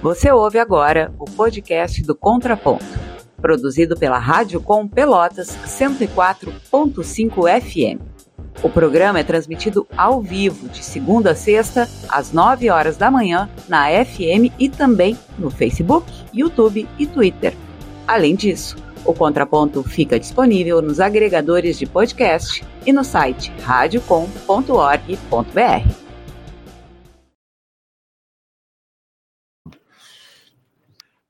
Você ouve agora o podcast do Contraponto, produzido pela Rádio Com Pelotas 104.5 FM. O programa é transmitido ao vivo de segunda a sexta, às 9 horas da manhã, na FM e também no Facebook, YouTube e Twitter. Além disso, o Contraponto fica disponível nos agregadores de podcast e no site radiocom.org.br.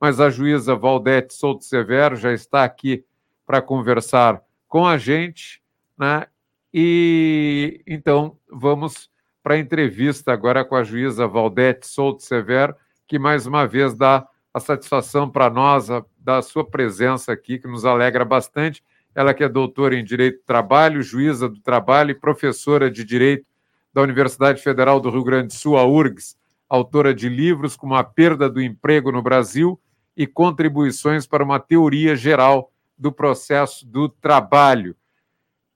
Mas a juíza Valdete Souto Severo já está aqui para conversar com a gente, né? E então vamos para a entrevista agora com a juíza Valdete Souto Severo, que mais uma vez dá a satisfação para nós a, da sua presença aqui, que nos alegra bastante. Ela que é doutora em Direito do Trabalho, juíza do trabalho e professora de Direito da Universidade Federal do Rio Grande do Sul, a URGS, autora de livros como A Perda do Emprego no Brasil e Contribuições para uma Teoria Geral do Processo do Trabalho.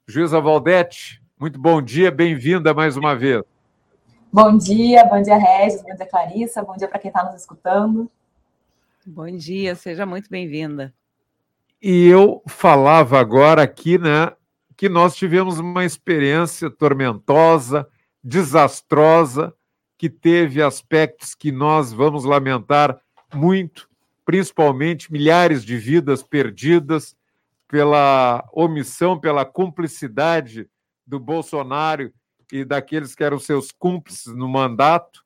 Juíza Valdete, muito bom dia, bem-vinda mais uma vez. Bom dia, bom dia, Regis, bom dia, Clarissa, bom dia para quem está nos escutando. Bom dia, seja muito bem-vinda. E eu falava agora aqui, né, que nós tivemos uma experiência tormentosa, desastrosa, que teve aspectos que nós vamos lamentar muito, principalmente milhares de vidas perdidas, pela omissão, pela cumplicidade do Bolsonaro e daqueles que eram seus cúmplices no mandato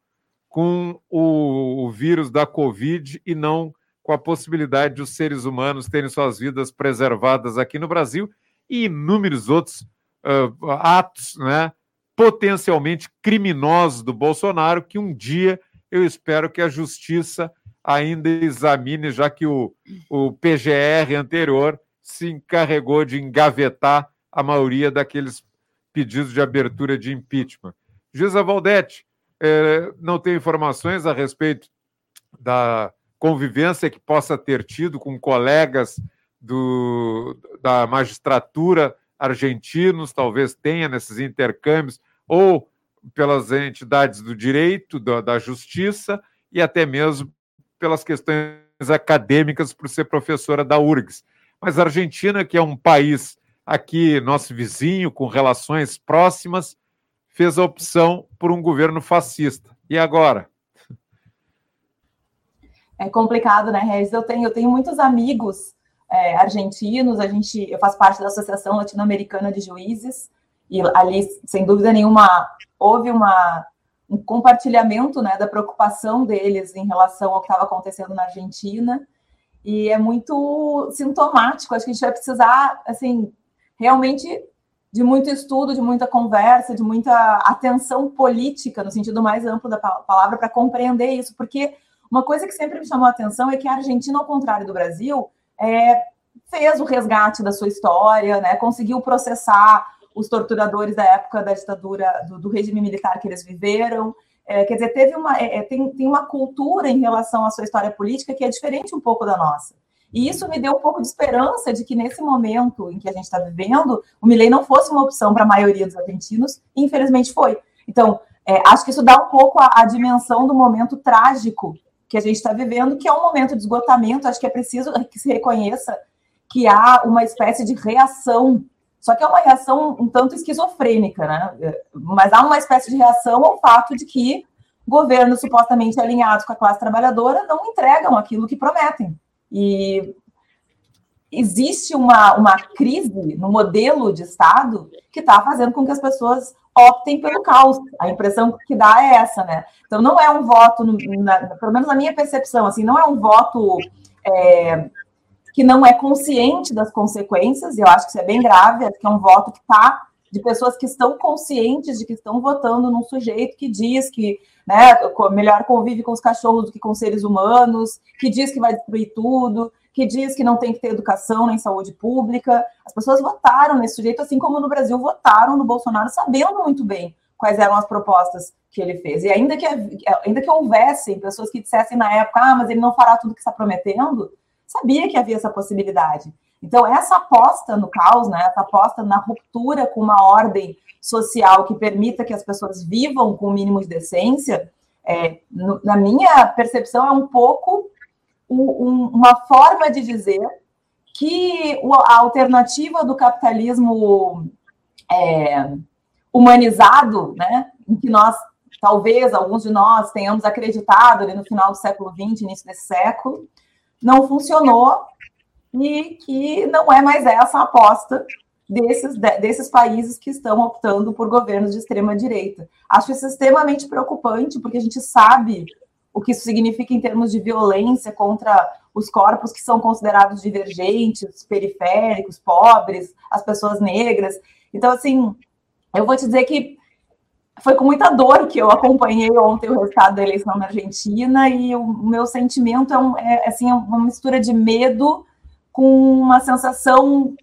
com o, o vírus da Covid e não com a possibilidade de os seres humanos terem suas vidas preservadas aqui no Brasil e inúmeros outros uh, atos né, potencialmente criminosos do Bolsonaro que um dia eu espero que a justiça ainda examine, já que o, o PGR anterior se encarregou de engavetar a maioria daqueles pedidos de abertura de impeachment. Gisa Valdete, é, não tem informações a respeito da convivência que possa ter tido com colegas do, da magistratura argentinos, talvez tenha nesses intercâmbios, ou pelas entidades do direito, da, da justiça, e até mesmo pelas questões acadêmicas, por ser professora da URGS. Mas a Argentina, que é um país aqui, nosso vizinho, com relações próximas, fez a opção por um governo fascista. E agora? É complicado, né, Regis? Eu tenho, eu tenho muitos amigos é, argentinos, a gente, eu faço parte da Associação Latino-Americana de Juízes, e ali, sem dúvida nenhuma, houve uma, um compartilhamento né, da preocupação deles em relação ao que estava acontecendo na Argentina. E é muito sintomático. Acho que a gente vai precisar, assim, realmente de muito estudo, de muita conversa, de muita atenção política, no sentido mais amplo da palavra, para compreender isso. Porque uma coisa que sempre me chamou a atenção é que a Argentina, ao contrário do Brasil, é, fez o resgate da sua história, né, conseguiu processar os torturadores da época da ditadura, do, do regime militar que eles viveram, é, quer dizer, teve uma, é, é, tem, tem uma cultura em relação à sua história política que é diferente um pouco da nossa. E isso me deu um pouco de esperança de que nesse momento em que a gente está vivendo, o Milley não fosse uma opção para a maioria dos argentinos, e infelizmente foi. Então, é, acho que isso dá um pouco a, a, dimensão do momento trágico que a gente está vivendo, que é um momento de esgotamento. Acho que é preciso que se reconheça que há uma espécie de reação só que é uma reação um tanto esquizofrênica, né? Mas há uma espécie de reação ao fato de que governos supostamente alinhados com a classe trabalhadora não entregam aquilo que prometem. E existe uma, uma crise no modelo de Estado que está fazendo com que as pessoas optem pelo caos. A impressão que dá é essa, né? Então não é um voto, na, pelo menos na minha percepção, assim, não é um voto é, que não é consciente das consequências, e eu acho que isso é bem grave, acho que é um voto que está de pessoas que estão conscientes de que estão votando num sujeito que diz que né, melhor convive com os cachorros do que com seres humanos, que diz que vai destruir tudo, que diz que não tem que ter educação nem saúde pública. As pessoas votaram nesse sujeito, assim como no Brasil votaram no Bolsonaro, sabendo muito bem quais eram as propostas que ele fez. E ainda que, ainda que houvessem pessoas que dissessem na época, ah, mas ele não fará tudo que está prometendo, sabia que havia essa possibilidade. Então, essa aposta no caos, né, essa aposta na ruptura com uma ordem social que permita que as pessoas vivam com o mínimo de decência, é, no, na minha percepção, é um pouco um, um, uma forma de dizer que a alternativa do capitalismo é, humanizado, né, em que nós, talvez, alguns de nós tenhamos acreditado ali no final do século XX, início desse século, não funcionou e que não é mais essa a aposta desses, desses países que estão optando por governos de extrema direita. Acho isso extremamente preocupante, porque a gente sabe o que isso significa em termos de violência contra os corpos que são considerados divergentes, periféricos, pobres, as pessoas negras. Então, assim, eu vou te dizer que foi com muita dor que eu acompanhei ontem o resultado da eleição na Argentina e o meu sentimento é, um, é assim, uma mistura de medo com uma sensação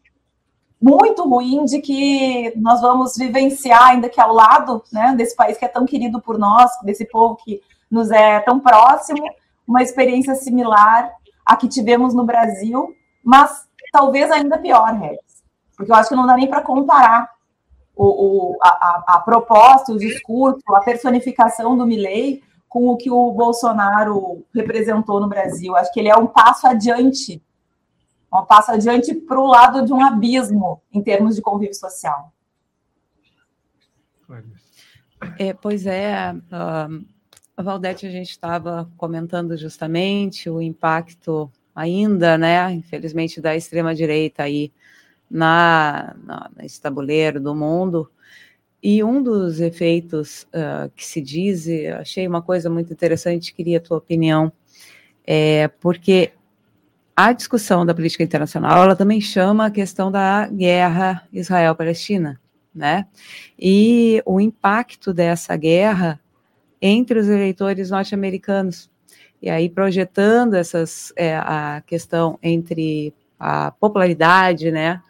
muito ruim de que nós vamos vivenciar ainda que ao lado né, desse país que é tão querido por nós, desse povo que nos é tão próximo, uma experiência similar à que tivemos no Brasil, mas talvez ainda pior, Regis, porque eu acho que não dá nem para comparar o, o a, a, proposta, o discurso, a personificação do Milley com o que o Bolsonaro representou no Brasil. Acho que ele é um passo adiante um passo adiante para o lado de um abismo em termos de convívio social. É, pois é, uh, Valdete, a gente estava comentando justamente o impacto ainda, né, infelizmente, da extrema-direita aí na, na, nesse tabuleiro do mundo. E um dos efeitos uh, que se diz, achei uma coisa muito interessante, queria a tua opinião, é porque a discussão da política internacional, ela também chama a questão da guerra Israel-Palestina, né? E o impacto dessa guerra entre os eleitores norte-americanos. E aí projetando essas é, a questão entre a popularidade, né,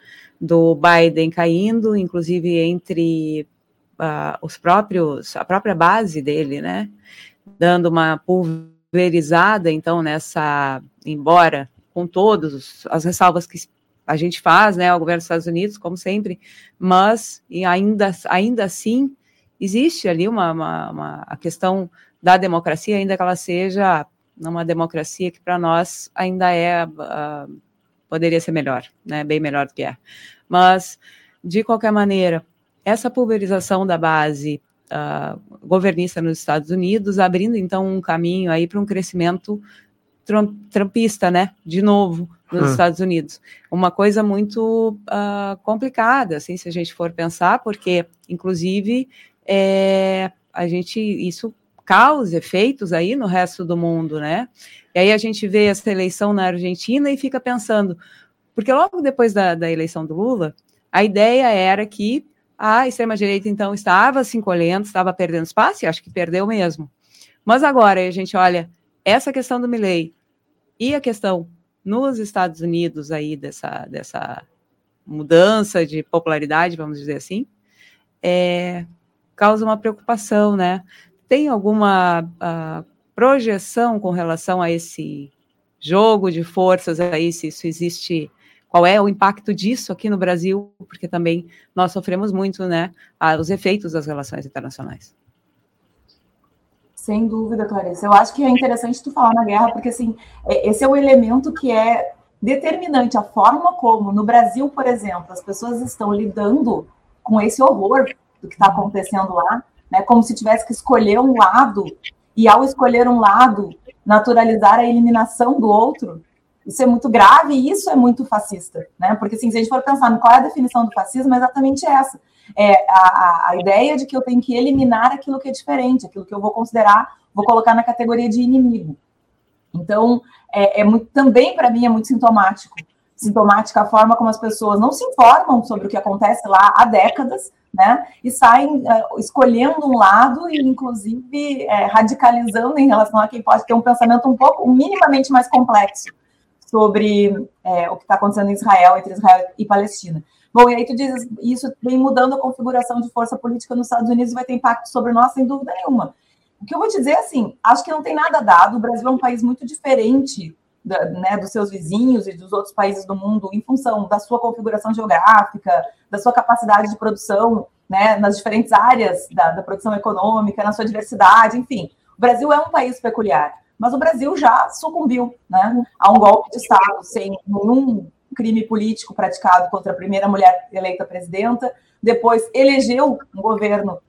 do Biden caindo, inclusive entre uh, os próprios a própria base dele, né, dando uma pulverizada então nessa embora com todas as ressalvas que a gente faz, né, ao governo dos Estados Unidos, como sempre, mas e ainda, ainda assim existe ali uma, uma, uma, a questão da democracia, ainda que ela seja uma democracia que para nós ainda é uh, poderia ser melhor, né, bem melhor do que é. Mas de qualquer maneira, essa pulverização da base uh, governista nos Estados Unidos, abrindo então um caminho aí para um crescimento trumpista, né? De novo, nos hum. Estados Unidos. Uma coisa muito uh, complicada, assim, se a gente for pensar, porque, inclusive, é, a gente isso causa efeitos aí no resto do mundo, né? E aí a gente vê essa eleição na Argentina e fica pensando, porque logo depois da, da eleição do Lula, a ideia era que a extrema-direita, então, estava se encolhendo, estava perdendo espaço, e acho que perdeu mesmo. Mas agora a gente olha essa questão do Milley e a questão nos Estados Unidos aí dessa, dessa mudança de popularidade, vamos dizer assim, é, causa uma preocupação, né? Tem alguma uh, projeção com relação a esse jogo de forças aí, se isso existe, qual é o impacto disso aqui no Brasil, porque também nós sofremos muito, né, os efeitos das relações internacionais. Sem dúvida, Clarice. Eu acho que é interessante tu falar na guerra, porque assim, é, esse é o elemento que é determinante, a forma como, no Brasil, por exemplo, as pessoas estão lidando com esse horror do que está acontecendo lá, né? Como se tivesse que escolher um lado, e ao escolher um lado, naturalizar a eliminação do outro. Isso é muito grave e isso é muito fascista, né? Porque assim, se a gente for pensar qual é a definição do fascismo, é exatamente essa é, a, a ideia de que eu tenho que eliminar aquilo que é diferente, aquilo que eu vou considerar, vou colocar na categoria de inimigo. Então, é, é muito, também para mim é muito sintomático. Sintomática a forma como as pessoas não se informam sobre o que acontece lá há décadas, né? E saem uh, escolhendo um lado e, inclusive, é, radicalizando em relação a quem pode ter um pensamento um pouco, minimamente mais complexo sobre é, o que está acontecendo em Israel, entre Israel e Palestina. Bom, e aí tu diz, isso vem mudando a configuração de força política nos Estados Unidos, vai ter impacto sobre nós, sem dúvida nenhuma. O que eu vou te dizer, é assim, acho que não tem nada dado, o Brasil é um país muito diferente da, né, dos seus vizinhos e dos outros países do mundo, em função da sua configuração geográfica, da sua capacidade de produção, né, nas diferentes áreas da, da produção econômica, na sua diversidade, enfim. O Brasil é um país peculiar, mas o Brasil já sucumbiu né, a um golpe de Estado sem nenhum crime político praticado contra a primeira mulher eleita presidenta, depois elegeu um governo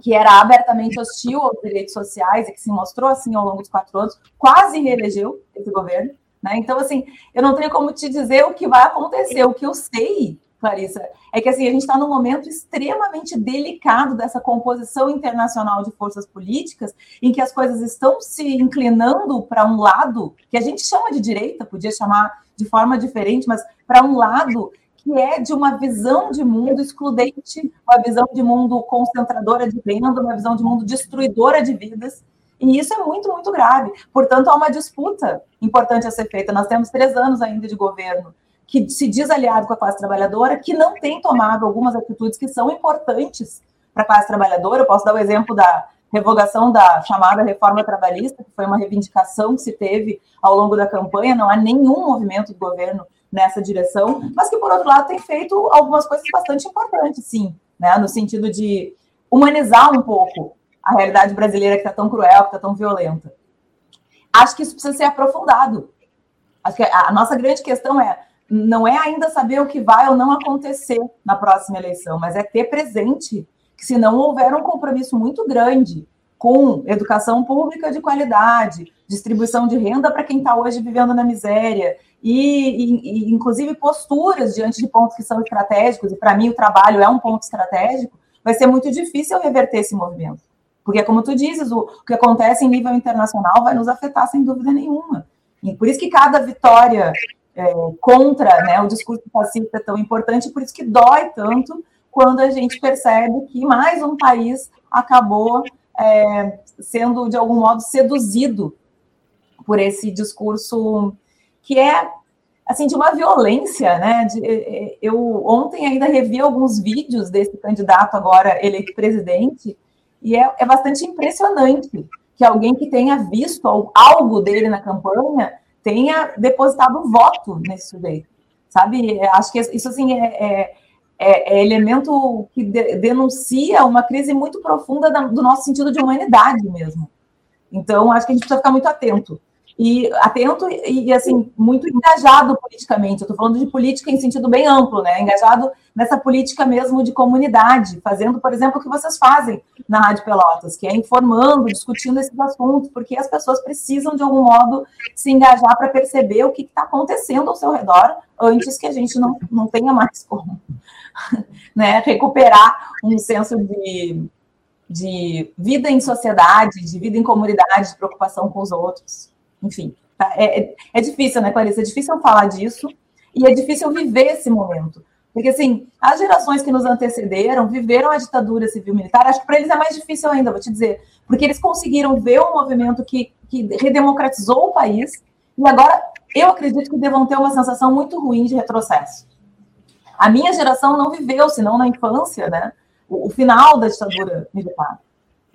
que era abertamente hostil aos direitos sociais e que se mostrou assim ao longo dos quatro anos, quase reelegeu esse governo. Né? Então, assim, eu não tenho como te dizer o que vai acontecer. O que eu sei, Clarissa, é que assim, a gente está num momento extremamente delicado dessa composição internacional de forças políticas, em que as coisas estão se inclinando para um lado, que a gente chama de direita, podia chamar de forma diferente, mas para um lado que é de uma visão de mundo excludente, uma visão de mundo concentradora de renda, uma visão de mundo destruidora de vidas. E isso é muito, muito grave. Portanto, há uma disputa importante a ser feita. Nós temos três anos ainda de governo que se diz aliado com a classe trabalhadora, que não tem tomado algumas atitudes que são importantes para a classe trabalhadora. Eu posso dar o exemplo da revogação da chamada reforma trabalhista, que foi uma reivindicação que se teve ao longo da campanha. Não há nenhum movimento do governo nessa direção, mas que, por outro lado, tem feito algumas coisas bastante importantes, sim, né, no sentido de humanizar um pouco a realidade brasileira que está tão cruel, que está tão violenta. Acho que isso precisa ser aprofundado. Acho que a nossa grande questão é não é ainda saber o que vai ou não acontecer na próxima eleição, mas é ter presente que se não houver um compromisso muito grande com educação pública de qualidade, distribuição de renda para quem está hoje vivendo na miséria, e, e, inclusive posturas diante de pontos que são estratégicos, e para mim o trabalho é um ponto estratégico, vai ser muito difícil reverter esse movimento. Porque, como tu dizes, o, que acontece em nível internacional vai nos afetar sem dúvida nenhuma. E por isso que cada vitória é, contra né, o discurso fascista é tão importante, por isso que dói tanto quando a gente percebe que mais um país acabou é, sendo, de algum modo, seduzido por esse discurso que é assim de uma violência, né? De, é, é, eu ontem ainda revi alguns vídeos desse candidato agora eleito presidente e é, é bastante impressionante que alguém que tenha visto algo dele na campanha tenha depositado voto nesse sujeito, sabe? Acho que isso assim é, é, é, é elemento que de, denuncia uma crise muito profunda da, do nosso sentido de humanidade mesmo. Então, acho que a gente precisa ficar muito atento e atento e, assim, muito engajado politicamente. Eu estou falando de política em sentido bem amplo, né? Engajado nessa política mesmo de comunidade, fazendo, por exemplo, o que vocês fazem na Rádio Pelotas, que é informando, discutindo esses assuntos, porque as pessoas precisam, de algum modo, se engajar para perceber o que está acontecendo ao seu redor antes que a gente não, não tenha mais como né, recuperar um senso de, de vida em sociedade, de vida em comunidade, de preocupação com os outros enfim, tá? é, é, é difícil, né, Clarice? É difícil falar disso e é difícil viver esse momento. Porque, assim, as gerações que nos antecederam viveram a ditadura civil-militar, acho que para eles é mais difícil ainda, vou te dizer, porque eles conseguiram ver um movimento que, que redemocratizou o país, e agora eu acredito que devam ter uma sensação muito ruim de retrocesso. A minha geração não viveu, senão na infância, né, o, o final da ditadura militar.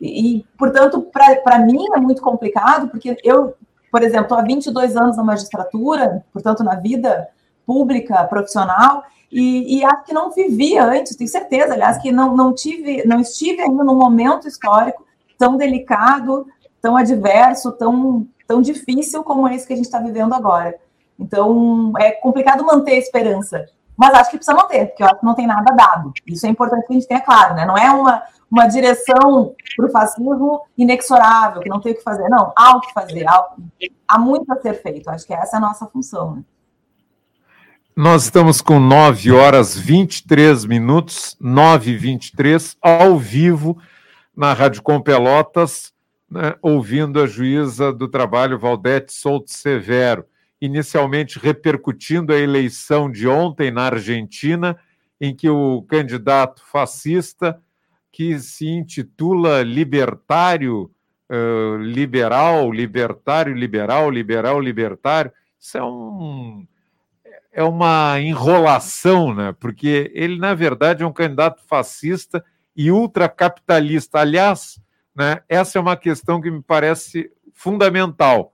E, e portanto, para mim é muito complicado, porque eu por exemplo, há 22 anos na magistratura, portanto, na vida pública, profissional, e, e acho que não vivia antes, tenho certeza, aliás, que não, não tive, não estive ainda num momento histórico tão delicado, tão adverso, tão, tão difícil como esse que a gente está vivendo agora. Então, é complicado manter a esperança, mas acho que precisa manter, porque eu acho que não tem nada dado. Isso é importante que a gente tenha claro, né? Não é uma, uma direção para o fascismo inexorável, que não tem o que fazer. Não, há o que fazer, há, há muito a ser feito. Acho que essa é a nossa função. Né? Nós estamos com 9 horas 23 minutos, 9 e 23, ao vivo, na Rádio Com Pelotas, né, ouvindo a juíza do trabalho, Valdete Souto Severo, inicialmente repercutindo a eleição de ontem na Argentina, em que o candidato fascista que se intitula libertário, uh, liberal, libertário, liberal, liberal, libertário. Isso é um é uma enrolação, né? Porque ele na verdade é um candidato fascista e ultracapitalista. Aliás, né, essa é uma questão que me parece fundamental.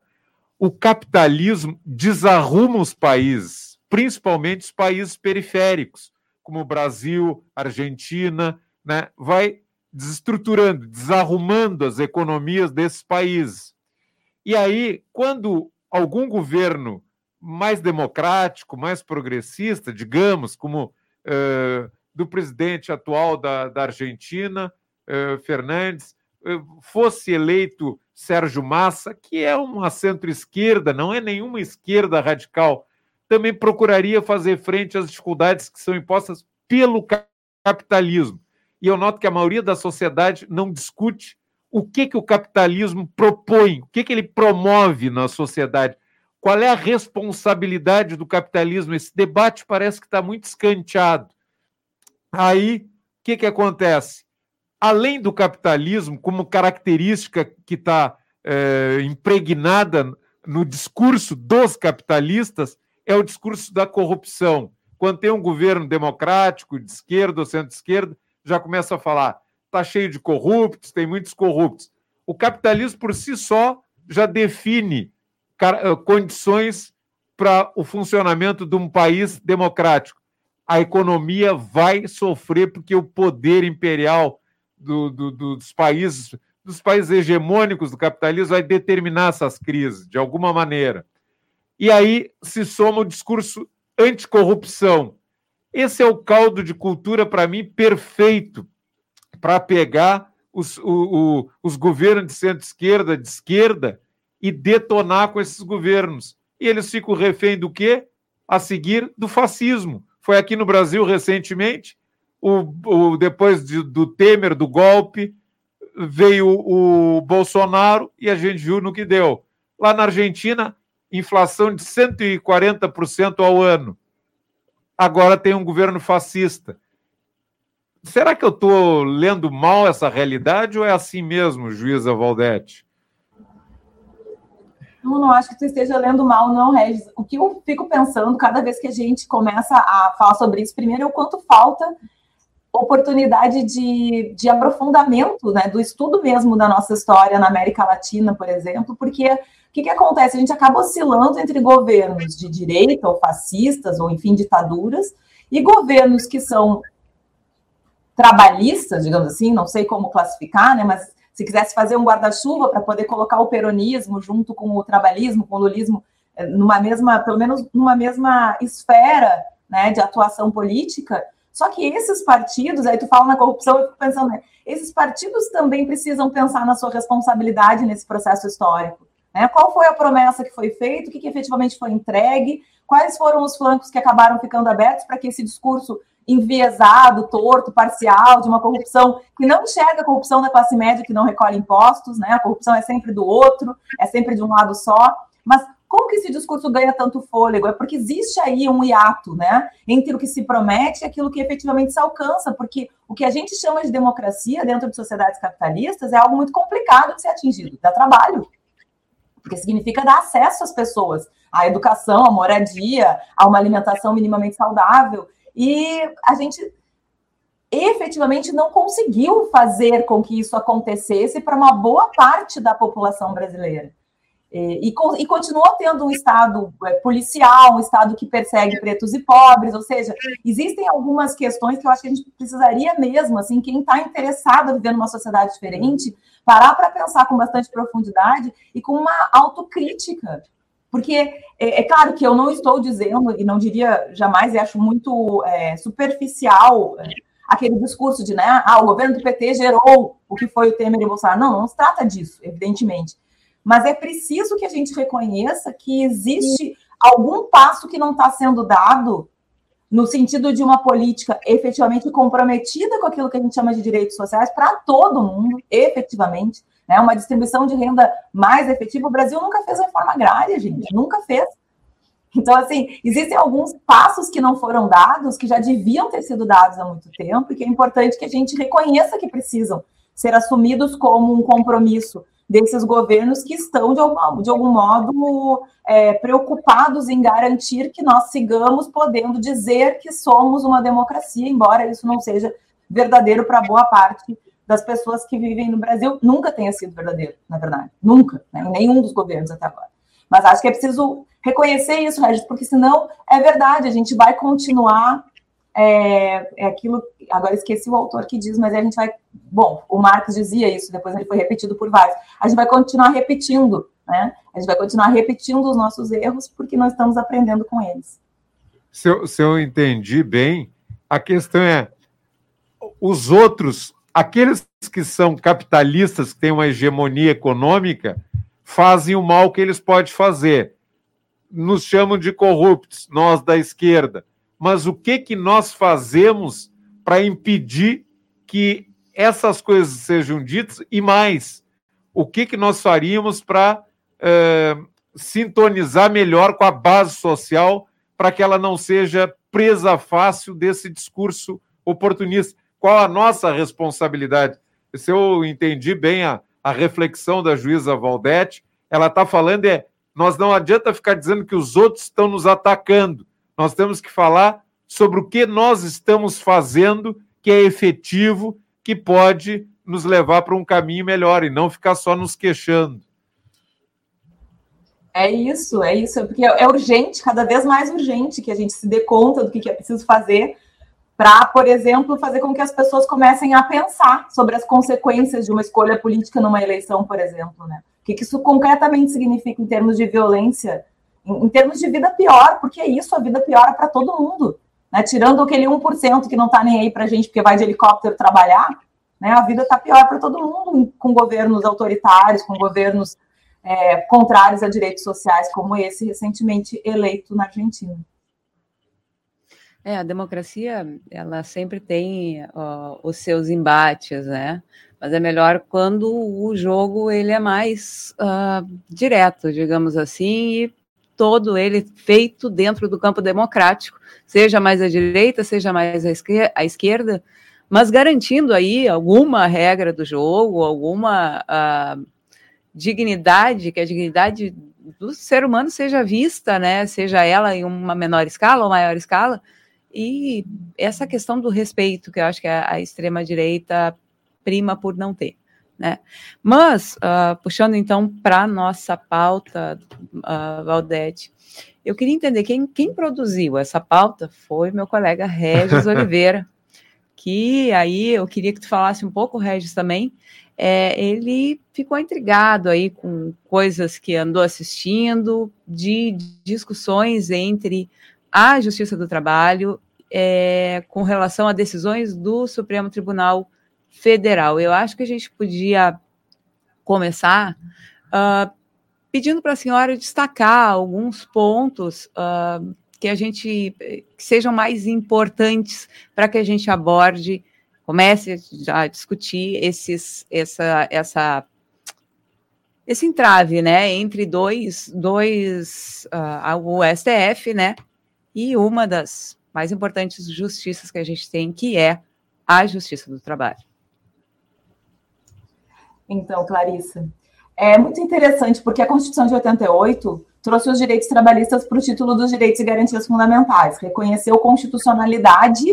O capitalismo desarruma os países, principalmente os países periféricos, como o Brasil, Argentina, né, vai desestruturando, desarrumando as economias desses países. E aí, quando algum governo mais democrático, mais progressista, digamos, como do presidente atual da, da Argentina, Fernandes, fosse eleito Sérgio Massa, que é uma centro-esquerda, não é nenhuma esquerda radical, também procuraria fazer frente às dificuldades que são impostas pelo capitalismo. E eu noto que a maioria da sociedade não discute o que, que o capitalismo propõe, o que, que ele promove na sociedade. Qual é a responsabilidade do capitalismo? Esse debate parece que está muito escanteado. Aí, o que, que acontece? Além do capitalismo, como característica que está é, impregnada no discurso dos capitalistas, é o discurso da corrupção. Quando tem um governo democrático, de esquerda ou centro-esquerda, já começa a falar: está cheio de corruptos, tem muitos corruptos. O capitalismo por si só já define eh, condições para o funcionamento de um país democrático. A economia vai sofrer porque o poder imperial do, do, dos países, dos países hegemônicos do capitalismo, vai determinar essas crises de alguma maneira. E aí se soma o discurso anticorrupção. Esse é o caldo de cultura, para mim, perfeito para pegar os, o, o, os governos de centro-esquerda, de esquerda, e detonar com esses governos. E eles ficam refém do quê? A seguir do fascismo. Foi aqui no Brasil recentemente, o, o depois de, do Temer, do golpe, veio o Bolsonaro e a gente viu no que deu. Lá na Argentina, inflação de 140% ao ano. Agora tem um governo fascista. Será que eu estou lendo mal essa realidade ou é assim mesmo, juíza Valdete? Eu não acho que você esteja lendo mal, não, Regis. O que eu fico pensando cada vez que a gente começa a falar sobre isso, primeiro é o quanto falta oportunidade de, de aprofundamento, né, do estudo mesmo da nossa história na América Latina, por exemplo, porque que, que acontece? A gente acaba oscilando entre governos de direita ou fascistas, ou enfim, ditaduras, e governos que são trabalhistas, digamos assim, não sei como classificar, né, mas se quisesse fazer um guarda-chuva para poder colocar o peronismo junto com o trabalhismo, com o lulismo, eh, numa mesma, pelo menos numa mesma esfera né, de atuação política, só que esses partidos, aí tu fala na corrupção, eu fico pensando, né, esses partidos também precisam pensar na sua responsabilidade nesse processo histórico. Né? Qual foi a promessa que foi feita, o que, que efetivamente foi entregue, quais foram os flancos que acabaram ficando abertos para que esse discurso enviesado, torto, parcial, de uma corrupção que não enxerga a corrupção da classe média que não recolhe impostos, né? A corrupção é sempre do outro, é sempre de um lado só. Mas como que esse discurso ganha tanto fôlego? É porque existe aí um hiato, né, entre o que se promete e aquilo que efetivamente se alcança, porque o que a gente chama de democracia dentro de sociedades capitalistas é algo muito complicado de ser atingido, dá trabalho, porque significa dar acesso às pessoas à educação, à moradia, a uma alimentação minimamente saudável, e a gente efetivamente não conseguiu fazer com que isso acontecesse para uma boa parte da população brasileira. E, e, continua tendo um Estado é, policial, um Estado que persegue pretos e pobres, ou seja, existem algumas questões que eu acho que a gente precisaria mesmo, assim, quem está interessado a viver numa sociedade diferente, parar para pensar com bastante profundidade e com uma autocrítica. Porque é, é, claro que eu não estou dizendo, e não diria jamais, e acho muito é, superficial é, aquele discurso de, né, ah, o governo do PT gerou o que foi o Temer e o Bolsonaro. Não, não se trata disso, evidentemente mas é preciso que a gente reconheça que existe algum passo que não está sendo dado no sentido de uma política efetivamente comprometida com aquilo que a gente chama de direitos sociais para todo mundo, efetivamente, né? Uma distribuição de renda mais efetiva. O Brasil nunca fez reforma agrária, gente, nunca fez. Então, assim, existem alguns passos que não foram dados, que já deviam ter sido dados há muito tempo, e que é importante que a gente reconheça que precisam ser assumidos como um compromisso desses governos que estão, de algum, de algum modo, é, preocupados em garantir que nós sigamos podendo dizer que somos uma democracia, embora isso não seja verdadeiro para boa parte das pessoas que vivem no Brasil, nunca tenha sido verdadeiro, na verdade, nunca, né, nenhum dos governos até agora. Mas acho que é preciso reconhecer isso, Regis, porque senão é verdade, a gente vai continuar é, é aquilo. Agora esqueci o autor que diz, mas a gente vai. Bom, o Marx dizia isso, depois ele foi repetido por vários. A gente vai continuar repetindo, né? A gente vai continuar repetindo os nossos erros porque nós estamos aprendendo com eles. Se eu, se eu entendi bem, a questão é os outros, aqueles que são capitalistas, que têm uma hegemonia econômica, fazem o mal que eles podem fazer. Nos chamam de corruptos, nós da esquerda mas o que, que nós fazemos para impedir que essas coisas sejam ditas e mais, o que, que nós faríamos para é, sintonizar melhor com a base social para que ela não seja presa fácil desse discurso oportunista? Qual a nossa responsabilidade? Se eu entendi bem a, a reflexão da juíza Valdete, ela está falando é nós não adianta ficar dizendo que os outros estão nos atacando. Nós temos que falar sobre o que nós estamos fazendo que é efetivo, que pode nos levar para um caminho melhor e não ficar só nos queixando. É isso, é isso, porque é urgente, cada vez mais urgente que a gente se dê conta do que é preciso fazer para, por exemplo, fazer com que as pessoas comecem a pensar sobre as consequências de uma escolha política numa eleição, por exemplo, né? O que isso concretamente significa em termos de violência em, termos de vida pior, porque é isso, a vida piora para todo mundo. Né? Tirando aquele 1% que não está nem aí para a gente, porque vai de helicóptero trabalhar, né? a vida está pior para todo mundo, com governos autoritários, com governos é, contrários a direitos sociais, como esse recentemente eleito na Argentina. É, a democracia, ela sempre tem ó, os seus embates, né? Mas é melhor quando o jogo ele é mais uh, direto, digamos assim, e todo ele feito dentro do campo democrático, seja mais à direita, seja mais à esquerda, mas garantindo aí alguma regra do jogo, alguma uh, dignidade, que a dignidade do ser humano seja vista, né, seja ela em uma menor escala ou maior escala, e essa questão do respeito, que eu acho que a extrema-direita prima por não ter. Né? Mas, uh, puxando então para a nossa pauta, uh, Valdete, eu queria entender quem, quem produziu essa pauta foi meu colega Regis Oliveira, que aí eu queria que tu falasse um pouco, Regis, também. É, ele ficou intrigado aí com coisas que andou assistindo, de discussões entre a Justiça do Trabalho é, com relação a decisões do Supremo Tribunal federal. Eu acho que a gente podia começar uh, pedindo para a senhora destacar alguns pontos uh, que a gente que sejam mais importantes para que a gente aborde, comece a discutir esses, essa, essa esse entrave, né, entre dois, dois uh, o STF, né, e uma das mais importantes justiças que a gente tem, que é a Justiça do Trabalho. Então, Clarissa, é muito interessante porque a Constituição de 88 trouxe os direitos trabalhistas para o título dos direitos e garantias fundamentais, reconheceu constitucionalidade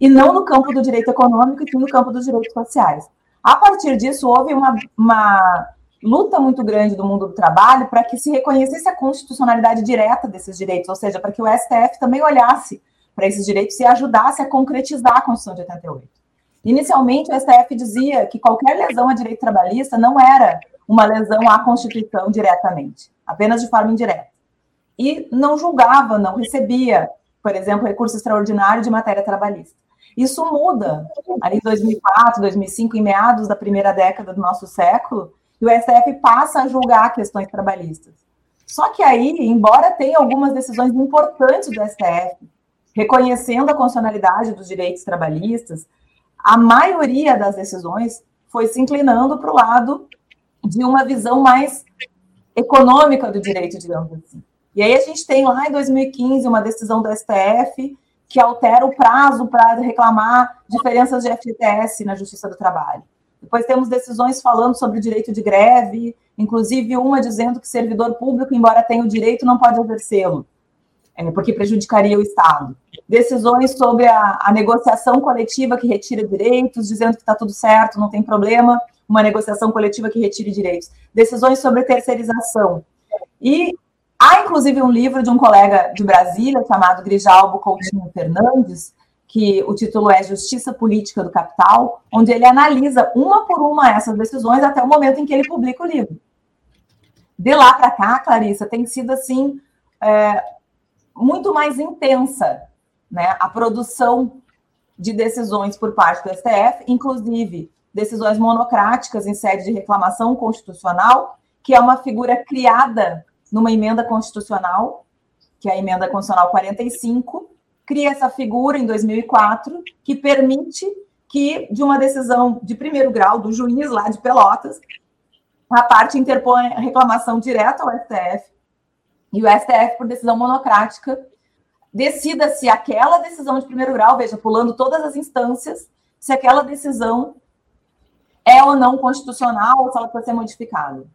e não no campo do direito econômico e no campo dos direitos sociais. A partir disso, houve uma, uma luta muito grande do mundo do trabalho para que se reconhecesse a constitucionalidade direta desses direitos, ou seja, para que o STF também olhasse para esses direitos e ajudasse a concretizar a Constituição de 88. Inicialmente, o STF dizia que qualquer lesão a direito trabalhista não era uma lesão à Constituição diretamente, apenas de forma indireta. E não julgava, não recebia, por exemplo, recurso extraordinário de matéria trabalhista. Isso muda ali em 2004, 2005, em meados da primeira década do nosso século, e o STF passa a julgar questões trabalhistas. Só que aí, embora tenha algumas decisões importantes do STF, reconhecendo a constitucionalidade dos direitos trabalhistas, a maioria das decisões foi se inclinando para o lado de uma visão mais econômica do direito, digamos assim. E aí a gente tem lá em 2015 uma decisão do STF que altera o prazo para reclamar diferenças de FGTS na Justiça do Trabalho. Depois temos decisões falando sobre o direito de greve, inclusive uma dizendo que servidor público, embora tenha o direito, não pode exercê-lo porque prejudicaria o Estado. Decisões sobre a, a, negociação coletiva que retira direitos, dizendo que está tudo certo, não tem problema, uma negociação coletiva que retire direitos. Decisões sobre terceirização. E há, inclusive, um livro de um colega de Brasília, chamado Grijalbo Coutinho Fernandes, que o título é Justiça Política do Capital, onde ele analisa uma por uma essas decisões até o momento em que ele publica o livro. De lá para cá, Clarissa, tem sido assim é, muito mais intensa né, a produção de decisões por parte do STF, inclusive decisões monocráticas em sede de reclamação constitucional, que é uma figura criada numa emenda constitucional, que é a emenda constitucional 45, cria essa figura em 2004 que permite que de uma decisão de primeiro grau do juiz lá de Pelotas, a parte interpõe reclamação direta ao STF e o STF, por decisão monocrática, decida se aquela decisão de primeiro grau, veja, pulando todas as instâncias, se aquela decisão é ou não constitucional ou se ela pode ser modificada.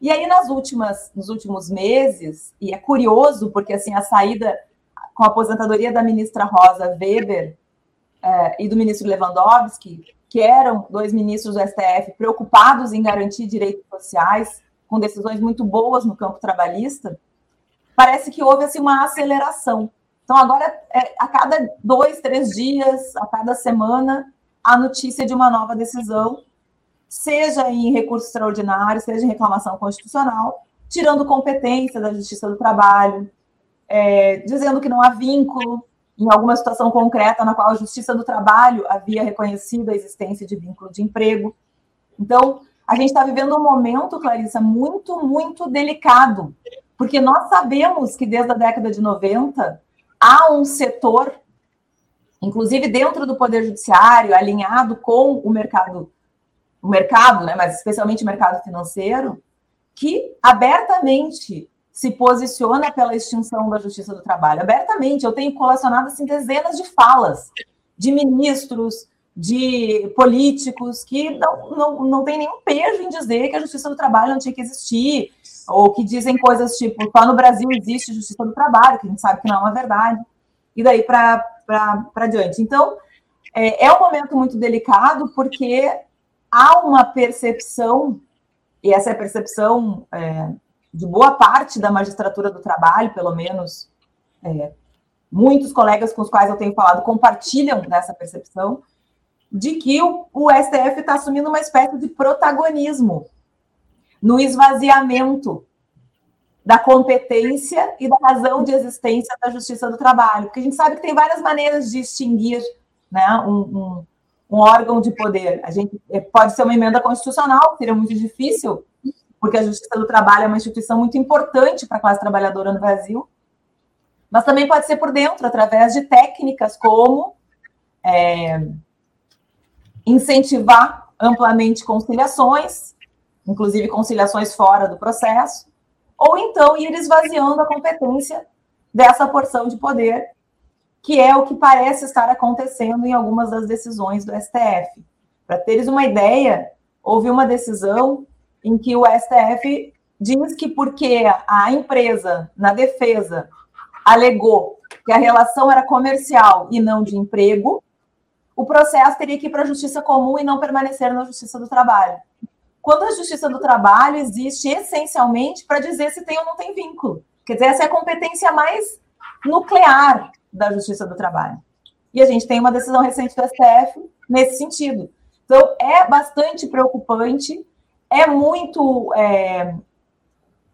E aí, nas últimas, nos últimos meses, e é curioso, porque assim, a saída com a aposentadoria da ministra Rosa Weber é, e do ministro Lewandowski, que eram dois ministros do STF preocupados em garantir direitos sociais, com decisões muito boas no campo trabalhista, parece que houve assim, uma aceleração. Então, agora, é, a cada dois, três dias, a cada semana, a notícia de uma nova decisão, seja em recurso extraordinário, seja em reclamação constitucional, tirando competência da Justiça do Trabalho, é, dizendo que não há vínculo em alguma situação concreta na qual a Justiça do Trabalho havia reconhecido a existência de vínculo de emprego. Então, a gente está vivendo um momento, Clarissa, muito, muito delicado, porque nós sabemos que desde a década de 90 há um setor, inclusive dentro do Poder Judiciário, alinhado com o mercado, o mercado, né, mas especialmente o mercado financeiro, que abertamente se posiciona pela extinção da justiça do trabalho. Abertamente, eu tenho colecionado assim, dezenas de falas de ministros, de políticos que não, não, não tem nenhum peso em dizer que a justiça do trabalho não tinha que existir, ou que dizem coisas tipo, só no Brasil existe justiça do trabalho, que a gente sabe que não é uma verdade, e daí para diante. Então, é, é um momento muito delicado, porque há uma percepção, e essa é a percepção é, de boa parte da magistratura do trabalho, pelo menos é, muitos colegas com os quais eu tenho falado compartilham dessa percepção, de que o, o STF está assumindo uma espécie de protagonismo no esvaziamento da competência e da razão de existência da justiça do trabalho, porque a gente sabe que tem várias maneiras de extinguir né, um, um, um órgão de poder. A gente é, pode ser uma emenda constitucional, seria muito difícil porque a Justiça do Trabalho é uma instituição muito importante para a classe trabalhadora no Brasil, mas também pode ser por dentro, através de técnicas como é, incentivar amplamente conciliações, inclusive conciliações fora do processo, ou então ir esvaziando a competência dessa porção de poder, que é o que parece estar acontecendo em algumas das decisões do STF. Para teres uma ideia, houve uma decisão em que o STF diz que porque a empresa, na defesa, alegou que a relação era comercial e não de emprego, o processo teria que ir para a justiça comum e não permanecer na justiça do trabalho. Quando a justiça do trabalho existe essencialmente para dizer se tem ou não tem vínculo. Quer dizer, essa é a competência mais nuclear da justiça do trabalho. E a gente tem uma decisão recente do STF nesse sentido. Então, é bastante preocupante é muito é,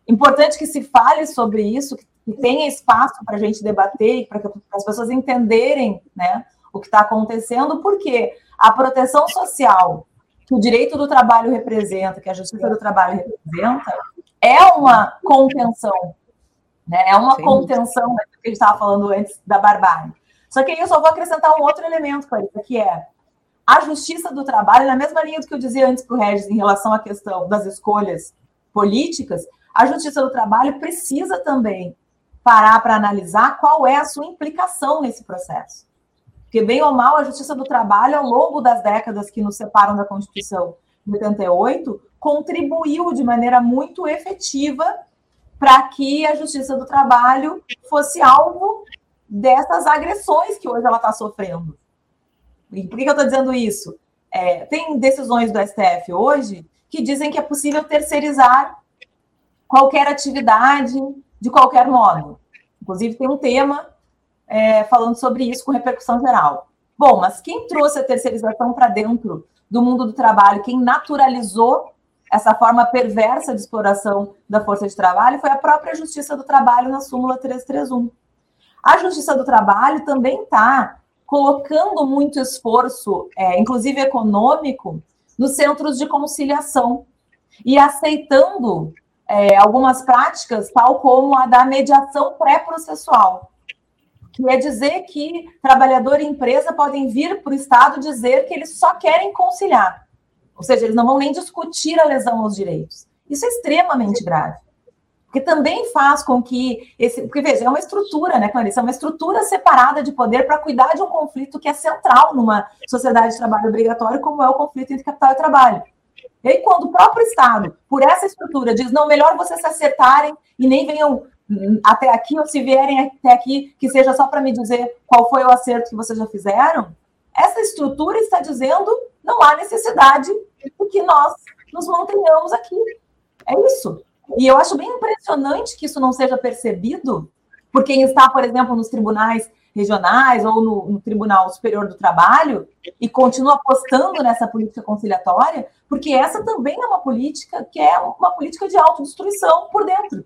importante que se fale sobre isso, que tenha espaço para a gente debater, para que as pessoas entenderem né, o que está acontecendo, porque a proteção social que o direito do trabalho representa, que a justiça do trabalho representa, é uma contenção, né? é uma Sim. contenção que a gente estava falando antes da barbárie. Só que aí eu só vou acrescentar um outro elemento, Clarissa, que é a justiça do trabalho, na mesma linha do que eu dizia antes para o Regis em relação à questão das escolhas políticas, a justiça do trabalho precisa também parar para analisar qual é a sua implicação nesse processo. Porque, bem ou mal, a justiça do trabalho, ao longo das décadas que nos separam da Constituição de 88, contribuiu de maneira muito efetiva para que a justiça do trabalho fosse alvo dessas agressões que hoje ela está sofrendo. E por que eu estou dizendo isso? É, tem decisões do STF hoje que dizem que é possível terceirizar qualquer atividade de qualquer modo. Inclusive, tem um tema é, falando sobre isso com repercussão geral. Bom, mas quem trouxe a terceirização para dentro do mundo do trabalho, quem naturalizou essa forma perversa de exploração da força de trabalho foi a própria Justiça do Trabalho na súmula 331. A Justiça do Trabalho também está colocando muito esforço, é, inclusive econômico, nos centros de conciliação e aceitando é, algumas práticas, tal como a da mediação pré-processual, que é dizer que trabalhador e empresa podem vir para o Estado dizer que eles só querem conciliar. Ou seja, eles não vão nem discutir a lesão aos direitos. Isso é extremamente grave. Porque também faz com que esse. Porque, veja, é uma estrutura, né, Clarice? É uma estrutura separada de poder para cuidar de um conflito que é central numa sociedade de trabalho obrigatório, como é o conflito entre capital e trabalho. E aí, quando o próprio Estado, por essa estrutura, diz: não, melhor vocês se acertarem e nem venham até aqui, ou se vierem até aqui, que seja só para me dizer qual foi o acerto que vocês já fizeram, essa estrutura está dizendo não há necessidade de que nós nos mantenhamos aqui. É isso. E eu acho bem impressionante que isso não seja percebido por quem está, por exemplo, nos tribunais regionais ou no, no, Tribunal Superior do Trabalho e continua apostando nessa política conciliatória, porque essa também é uma política que é uma política de autodestruição por dentro.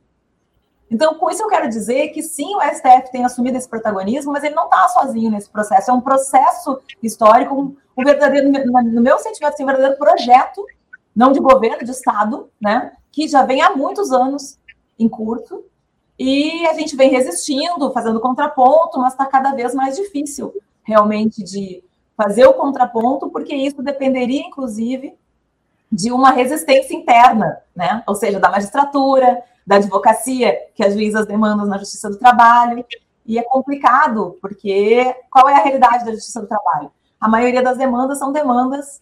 Então, com isso eu quero dizer que sim, o STF tem assumido esse protagonismo, mas ele não está sozinho nesse processo. É um processo histórico, um, verdadeiro, no meu sentimento, assim, um verdadeiro projeto, não de governo, de Estado, né, que já vem há muitos anos em curso, e a gente vem resistindo, fazendo contraponto, mas está cada vez mais difícil realmente de fazer o contraponto, porque isso dependeria, inclusive, de uma resistência interna, né? Ou seja, da magistratura, da advocacia, que as juízas demandam na Justiça do Trabalho. E é complicado, porque qual é a realidade da Justiça do Trabalho? A maioria das demandas são demandas,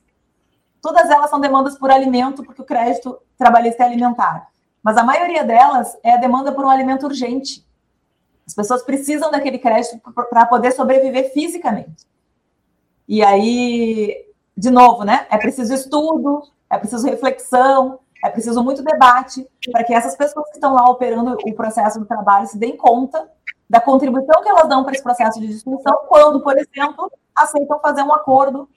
todas elas são demandas por alimento, porque o crédito trabalhista é alimentar. Mas a maioria delas é a demanda por um alimento urgente. As pessoas precisam daquele crédito para poder sobreviver fisicamente. E aí, de novo, né? É preciso estudo, é preciso reflexão, é preciso muito debate para que essas pessoas que estão lá operando o processo do trabalho se deem conta da contribuição que elas dão para esse processo de discussão quando, por exemplo, aceitam fazer um acordo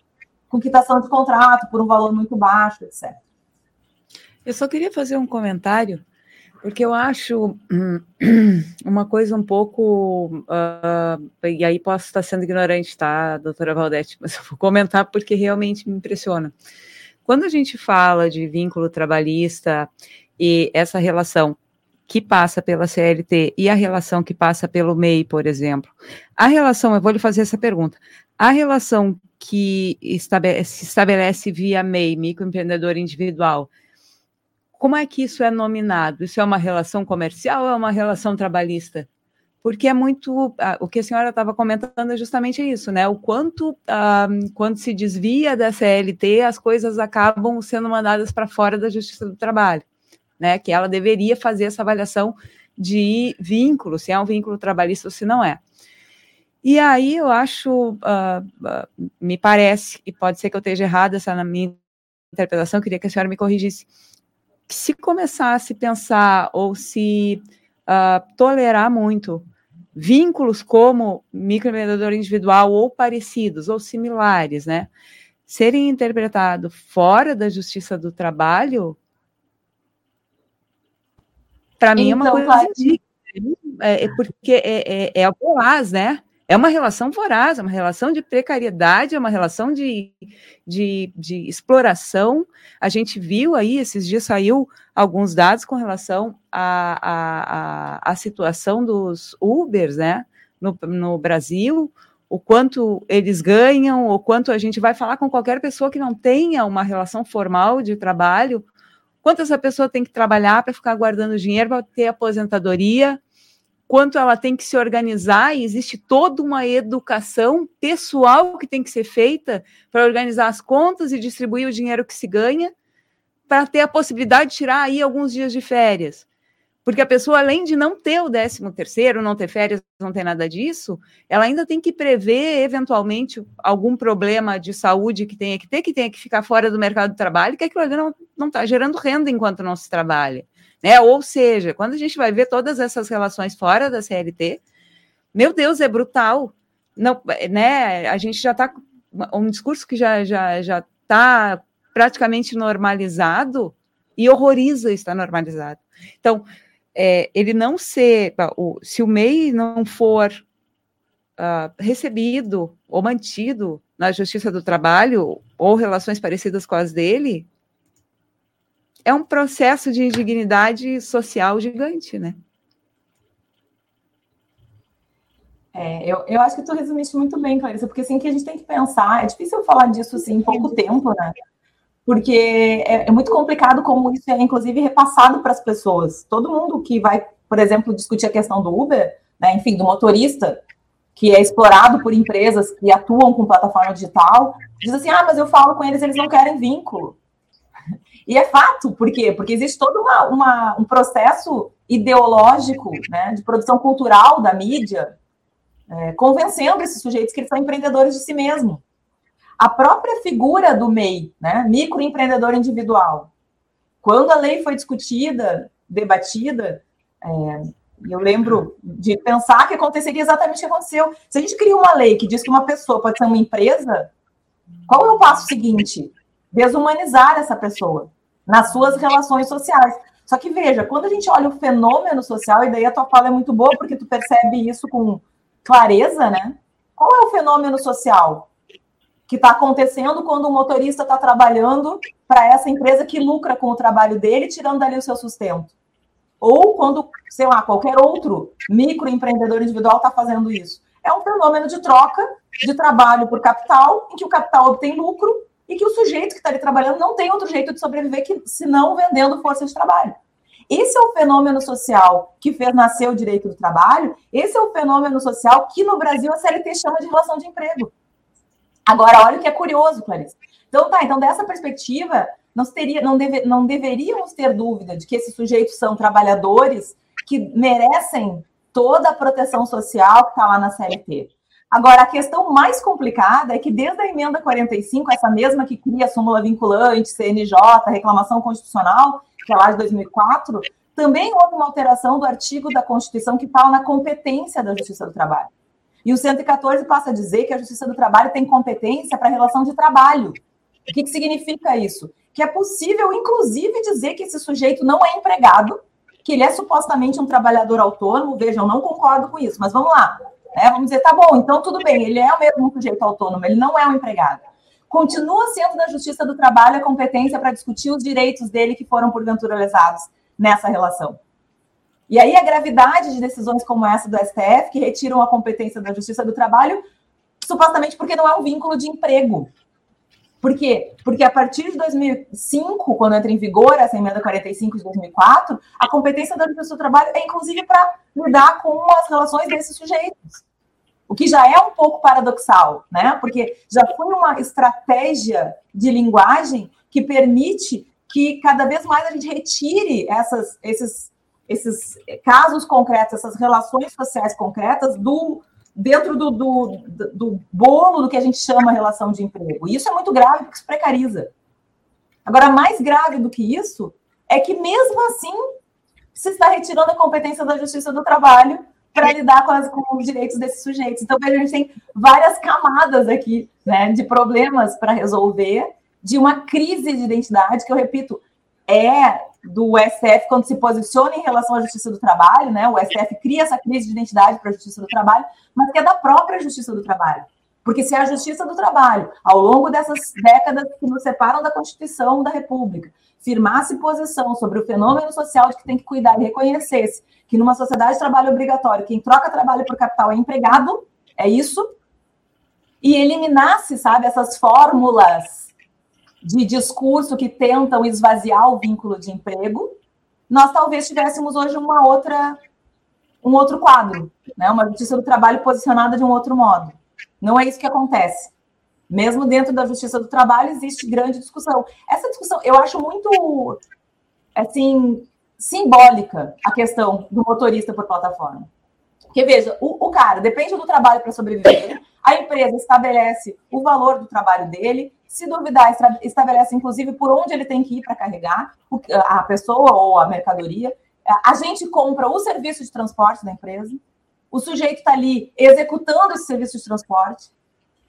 com quitação de contrato por um valor muito baixo, etc. Eu só queria fazer um comentário, porque eu acho uma coisa um pouco. Uh, e aí posso estar sendo ignorante, tá, doutora Valdete? Mas eu vou comentar porque realmente me impressiona. Quando a gente fala de vínculo trabalhista e essa relação que passa pela CLT e a relação que passa pelo MEI, por exemplo, a relação, eu vou lhe fazer essa pergunta, a relação que estabelece, se estabelece via MEI, microempreendedor individual, como é que isso é nominado? Isso é uma relação comercial ou é uma relação trabalhista? Porque é muito. o que a senhora estava comentando é justamente isso, né? O quanto, ah, quando se desvia da CLT, as coisas acabam sendo mandadas para fora da Justiça do Trabalho, né? Que ela deveria fazer essa avaliação de vínculo, se é um vínculo trabalhista ou se não é. E aí eu acho, uh, uh, me parece, e pode ser que eu esteja errada essa na minha interpretação, queria que a senhora me corrigisse, que se começasse a pensar ou se uh, tolerar muito vínculos como microempreendedor individual ou parecidos ou similares, né, serem interpretados fora da justiça do trabalho, para mim então, é uma então, coisa claro. é, é, porque é, é, é voraz, né? É uma relação voraz, é uma relação de precariedade, é uma relação de, de, de exploração. A gente viu aí, esses dias saiu alguns dados com relação à a, a, a, situação dos Ubers, né, no, no Brasil, o quanto eles ganham, o quanto a gente vai falar com qualquer pessoa que não tenha uma relação formal de trabalho, quanto essa pessoa tem que trabalhar para ficar guardando dinheiro para ter aposentadoria, quanto ela tem que se organizar, e existe toda uma educação pessoal que tem que ser feita para organizar as contas e distribuir o dinheiro que se ganha, para ter a possibilidade de tirar aí alguns dias de férias. Porque a pessoa, além de não ter o 13 terceiro, não ter férias, não ter nada disso, ela ainda tem que prever, eventualmente, algum problema de saúde que tenha que ter, que tenha que ficar fora do mercado de trabalho, que aquilo ali não está gerando renda enquanto não se trabalha. Né? Ou seja, quando a gente vai ver todas essas relações fora da CLT, Meu Deus, é brutal. Não, né? A gente já está um discurso que já já já está praticamente normalizado e horroriza estar normalizado. Então, é, ele não ser, o, se o MEI não for uh, recebido ou mantido na Justiça do Trabalho ou relações parecidas com as dele, é um processo de indignidade social gigante, né? É, eu, eu acho que tu resumiste muito bem, Clarissa, porque assim que a gente tem que pensar, é difícil falar disso assim, em pouco tempo, né? Porque é, é muito complicado como isso é, inclusive, repassado para as pessoas. Todo mundo que vai, por exemplo, discutir a questão do Uber, né, enfim, do motorista, que é explorado por empresas que atuam com plataforma digital, diz assim: ah, mas eu falo com eles, eles não querem vínculo. E é fato, por quê? Porque existe todo uma, uma, um processo ideológico né, de produção cultural da mídia, é, convencendo esses sujeitos que eles são empreendedores de si mesmo. A própria figura do MEI, né, microempreendedor individual, quando a lei foi discutida, debatida, é, eu lembro de pensar que aconteceria exatamente o que aconteceu. Se a gente cria uma lei que diz que uma pessoa pode ser uma empresa, qual é o passo seguinte? Desumanizar essa pessoa nas suas relações sociais. Só que veja, quando a gente olha o fenômeno social, e daí a tua fala é muito boa, porque tu percebe isso com clareza, né? Qual é o fenômeno social que está acontecendo quando o motorista está trabalhando para essa empresa que lucra com o trabalho dele, tirando dali o seu sustento? Ou quando, sei lá, qualquer outro microempreendedor individual está fazendo isso. É um fenômeno de troca de trabalho por capital, em que o capital obtém lucro e que o sujeito que está ali trabalhando não tem outro jeito de sobreviver que senão vendendo força de trabalho. Esse é o fenômeno social que fez nascer o direito do trabalho, esse é o fenômeno social que no Brasil a CLT chama de relação de emprego. Agora, olha o que é curioso, Clarice. Então, tá, então dessa perspectiva, não, teria, não, deve, não deveríamos ter dúvida de que esses sujeitos são trabalhadores que merecem toda a proteção social que está lá na CLT. Agora, a questão mais complicada é que desde a emenda 45, essa mesma que cria a súmula vinculante, CNJ, reclamação constitucional, que é lá de 2004, também houve uma alteração do artigo da Constituição que fala na competência da Justiça do Trabalho. E o 114 passa a dizer que a Justiça do Trabalho tem competência para a relação de trabalho. O que, que significa isso? Que é possível, inclusive, dizer que esse sujeito não é empregado, que ele é supostamente um trabalhador autônomo. Vejam, não concordo com isso, mas vamos lá. Né? Vamos dizer, tá bom, então tudo bem, ele é o mesmo sujeito autônomo, ele não é um empregado. Continua sendo da Justiça do Trabalho a competência para discutir os direitos dele que foram, porventura, lesados nessa relação. E aí a gravidade de decisões como essa do STF, que retiram a competência da Justiça do Trabalho, supostamente porque não é um vínculo de emprego. Por quê? Porque a partir de 2005, quando entra em vigor essa emenda 45 de 2004, a competência da Justiça do Trabalho é inclusive para lidar com as relações desses sujeitos. O que já é um pouco paradoxal, né? Porque já foi uma estratégia de linguagem que permite que cada vez mais a gente retire essas, esses, esses casos concretos, essas relações sociais concretas do dentro do, do, do bolo do que a gente chama relação de emprego. E isso é muito grave porque isso precariza. Agora, mais grave do que isso é que mesmo assim se está retirando a competência da Justiça do Trabalho para lidar com, as, com, os direitos desses sujeitos. Então, a gente tem várias camadas aqui né, de problemas para resolver, de uma crise de identidade, que eu repito, é do STF quando se posiciona em relação à Justiça do Trabalho, né? O STF cria essa crise de identidade para a Justiça do Trabalho, mas que é da própria Justiça do Trabalho. Porque se a Justiça do Trabalho, ao longo dessas décadas que nos separam da Constituição da República, firmasse posição sobre o fenômeno social de que tem que cuidar e reconhecesse que numa sociedade de trabalho obrigatório, quem troca trabalho por capital é empregado, é isso, e eliminasse, sabe, essas fórmulas de discurso que tentam esvaziar o vínculo de emprego, nós talvez tivéssemos hoje uma outra um outro quadro, né? Uma justiça do trabalho posicionada de um outro modo. Não é isso que acontece. Mesmo dentro da justiça do trabalho existe grande discussão. Essa discussão eu acho muito assim simbólica a questão do motorista por plataforma. Porque veja, o, o cara depende do trabalho para sobreviver. A empresa estabelece o valor do trabalho dele. Se duvidar, estabelece inclusive por onde ele tem que ir para carregar a pessoa ou a mercadoria. A gente compra o serviço de transporte da empresa o sujeito está ali executando esse serviço de transporte,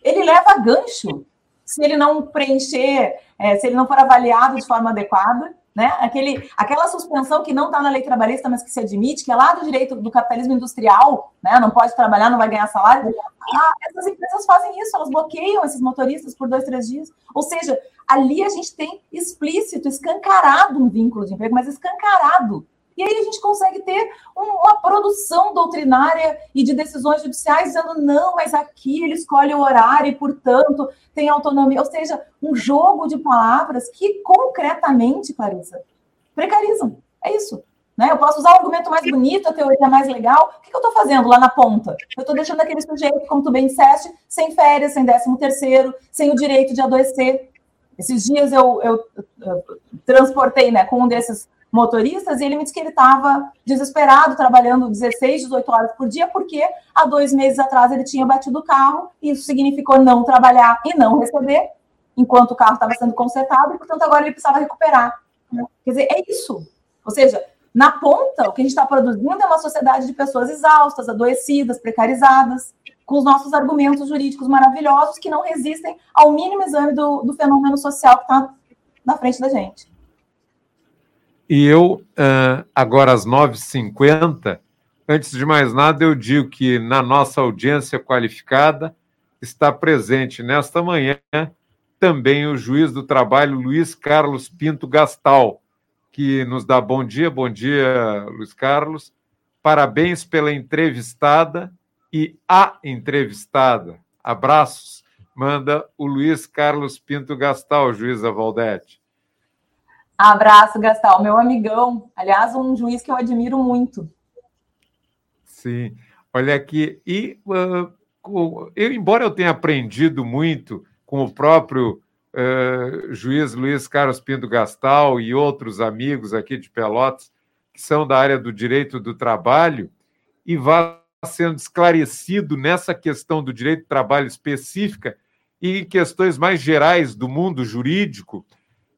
ele leva gancho se ele não preencher, é, se ele não for avaliado de forma adequada, né? Aquele, aquela suspensão que não está na lei trabalhista, mas que se admite, que é lá do direito do capitalismo industrial, né? Não pode trabalhar, não vai ganhar salário. Ah, essas empresas fazem isso, elas bloqueiam esses motoristas por dois, três dias. Ou seja, ali a gente tem explícito, escancarado um vínculo de emprego, mas escancarado. E aí a gente consegue ter uma produção doutrinária e de decisões judiciais dizendo não, mas aqui ele escolhe o horário e, portanto, tem autonomia. Ou seja, um jogo de palavras que concretamente, Clarissa, precarizam. É isso. Né? Eu posso usar o argumento mais bonito, a teoria mais legal. O que, que eu estou fazendo lá na ponta? Eu estou deixando aquele sujeito, como tu bem disseste, sem férias, sem décimo terceiro, sem o direito de adoecer. Esses dias eu, eu, eu transportei né, com um desses motoristas, e ele me disse que ele estava desesperado, trabalhando 16, 18 horas por dia, porque há dois meses atrás ele tinha batido o carro, e isso significou não trabalhar e não receber, enquanto o carro estava sendo consertado, e, portanto, agora ele precisava recuperar. Quer dizer, é isso. Ou seja, na ponta, o que a gente está produzindo é uma sociedade de pessoas exaustas, adoecidas, precarizadas, com os nossos argumentos jurídicos maravilhosos que não resistem ao mínimo exame do, do fenômeno social que está na frente da gente. E eu, agora às 9h50, antes de mais nada, eu digo que na nossa audiência qualificada está presente nesta manhã também o juiz do trabalho Luiz Carlos Pinto Gastal, que nos dá bom dia. Bom dia, Luiz Carlos. Parabéns pela entrevistada e a entrevistada. Abraços. Manda o Luiz Carlos Pinto Gastal, juíza Valdete. Abraço, Gastal, meu amigão. Aliás, um juiz que eu admiro muito. Sim. Olha aqui, e uh, eu, embora eu tenha aprendido muito com o próprio uh, juiz Luiz Carlos Pinto Gastal e outros amigos aqui de Pelotas, que são da área do direito do trabalho, e vá sendo esclarecido nessa questão do direito do trabalho específica e questões mais gerais do mundo jurídico,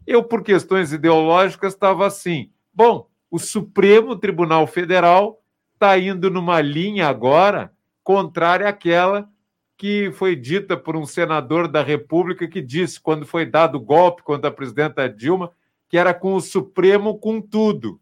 eu, por questões ideológicas, estava assim: bom, o Supremo Tribunal Federal está indo numa linha agora contrária àquela que foi dita por um senador da República que disse, quando foi dado o golpe contra a presidenta Dilma, que era com o Supremo com tudo.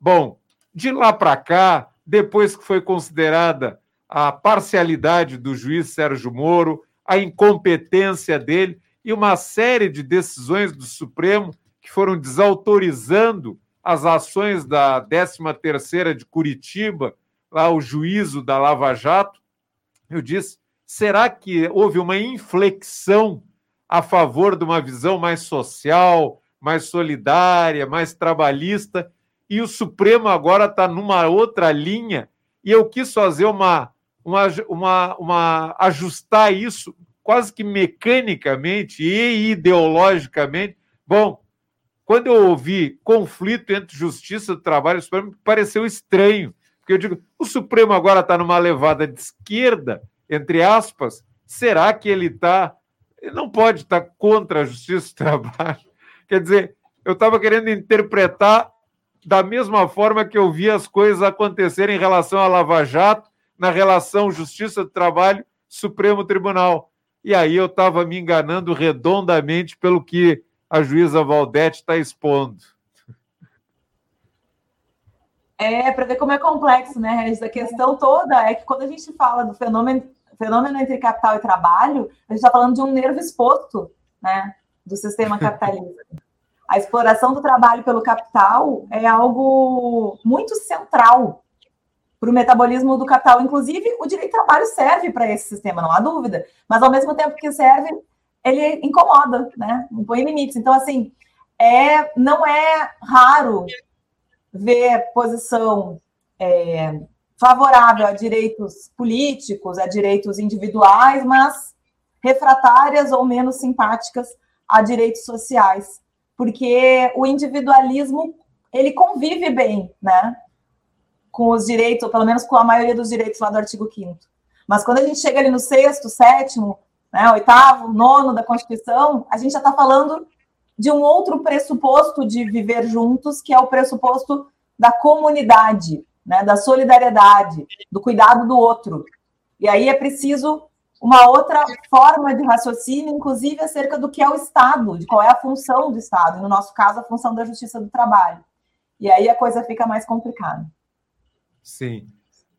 Bom, de lá para cá, depois que foi considerada a parcialidade do juiz Sérgio Moro, a incompetência dele, e uma série de decisões do Supremo que foram desautorizando as ações da 13ª de Curitiba, lá o juízo da Lava Jato. Eu disse, será que houve uma inflexão a favor de uma visão mais social, mais solidária, mais trabalhista, e o Supremo agora está numa outra linha, e eu quis fazer uma, uma, uma, uma ajustar isso quase que mecanicamente e ideologicamente. Bom, quando eu ouvi conflito entre justiça e trabalho, isso me pareceu estranho, porque eu digo, o Supremo agora está numa levada de esquerda, entre aspas, será que ele está. Ele não pode estar tá contra a justiça do trabalho. Quer dizer, eu estava querendo interpretar da mesma forma que eu vi as coisas acontecerem em relação à Lava Jato, na relação Justiça do Trabalho, Supremo Tribunal. E aí eu estava me enganando redondamente pelo que a juíza Valdete está expondo. É, para ver como é complexo, né, Regis? A questão toda é que quando a gente fala do fenômeno, fenômeno entre capital e trabalho, a gente está falando de um nervo exposto, né, do sistema capitalista. A exploração do trabalho pelo capital é algo muito central para o metabolismo do capital. Inclusive, o direito de trabalho serve para esse sistema, não há dúvida. Mas, ao mesmo tempo que serve, ele incomoda, né? Não põe limites. Então, assim, é, não é raro ver posição é, favorável a direitos políticos, a direitos individuais, mas refratárias ou menos simpáticas a direitos sociais, porque o individualismo ele convive bem, né? Com os direitos, ou pelo menos com a maioria dos direitos lá do artigo 5 Mas quando a gente chega ali no sexto, sétimo, né, oitavo, nono da Constituição, a gente já está falando de um outro pressuposto de viver juntos, que é o pressuposto da comunidade. né, da solidariedade, do cuidado do outro. E aí é preciso uma outra forma de raciocínio, inclusive acerca do que é o Estado, de qual é a função do Estado, no nosso caso, a função da justiça do trabalho. E aí a coisa fica mais complicada. Sim.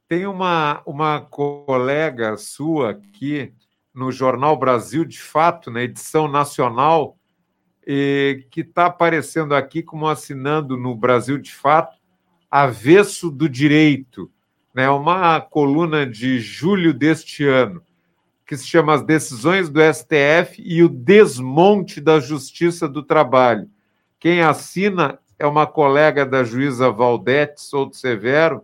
Tem uma, uma colega sua aqui no Jornal Brasil de Fato, na edição nacional, e, que está aparecendo aqui como assinando no Brasil de Fato, Avesso do Direito, né? uma coluna de julho deste ano que se chama As Decisões do STF e o Desmonte da Justiça do Trabalho. Quem assina é uma colega da juíza Valdete Souto Severo,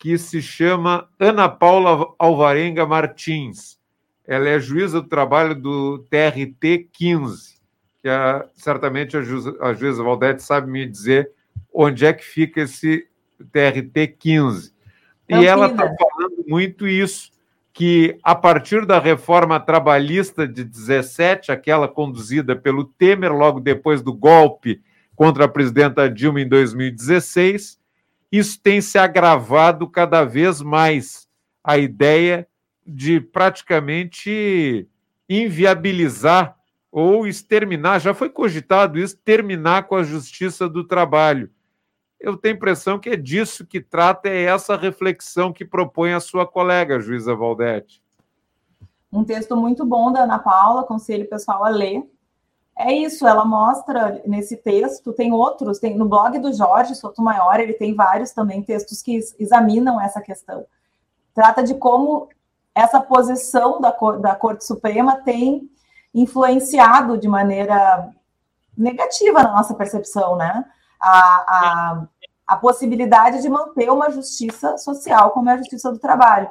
que se chama Ana Paula Alvarenga Martins. Ela é juíza do trabalho do TRT 15, que é, certamente a juíza, a juíza Valdete sabe me dizer onde é que fica esse TRT 15. E ela está falando muito isso, que, a partir da reforma trabalhista de 17, aquela conduzida pelo Temer, logo depois do golpe contra a presidenta Dilma em 2016, isso tem se agravado cada vez mais. A ideia de praticamente inviabilizar ou exterminar, já foi cogitado isso, terminar com a justiça do trabalho eu tenho a impressão que é disso que trata, é essa reflexão que propõe a sua colega, juíza Valdete. Um texto muito bom da Ana Paula, aconselho o pessoal a ler. É isso, ela mostra nesse texto, tem outros, tem no blog do Jorge Sotomayor, ele tem vários também textos que examinam essa questão. Trata de como essa posição da, da Corte Suprema tem influenciado de maneira negativa na nossa percepção, né? a, a, a possibilidade de manter uma justiça social como é a justiça do trabalho.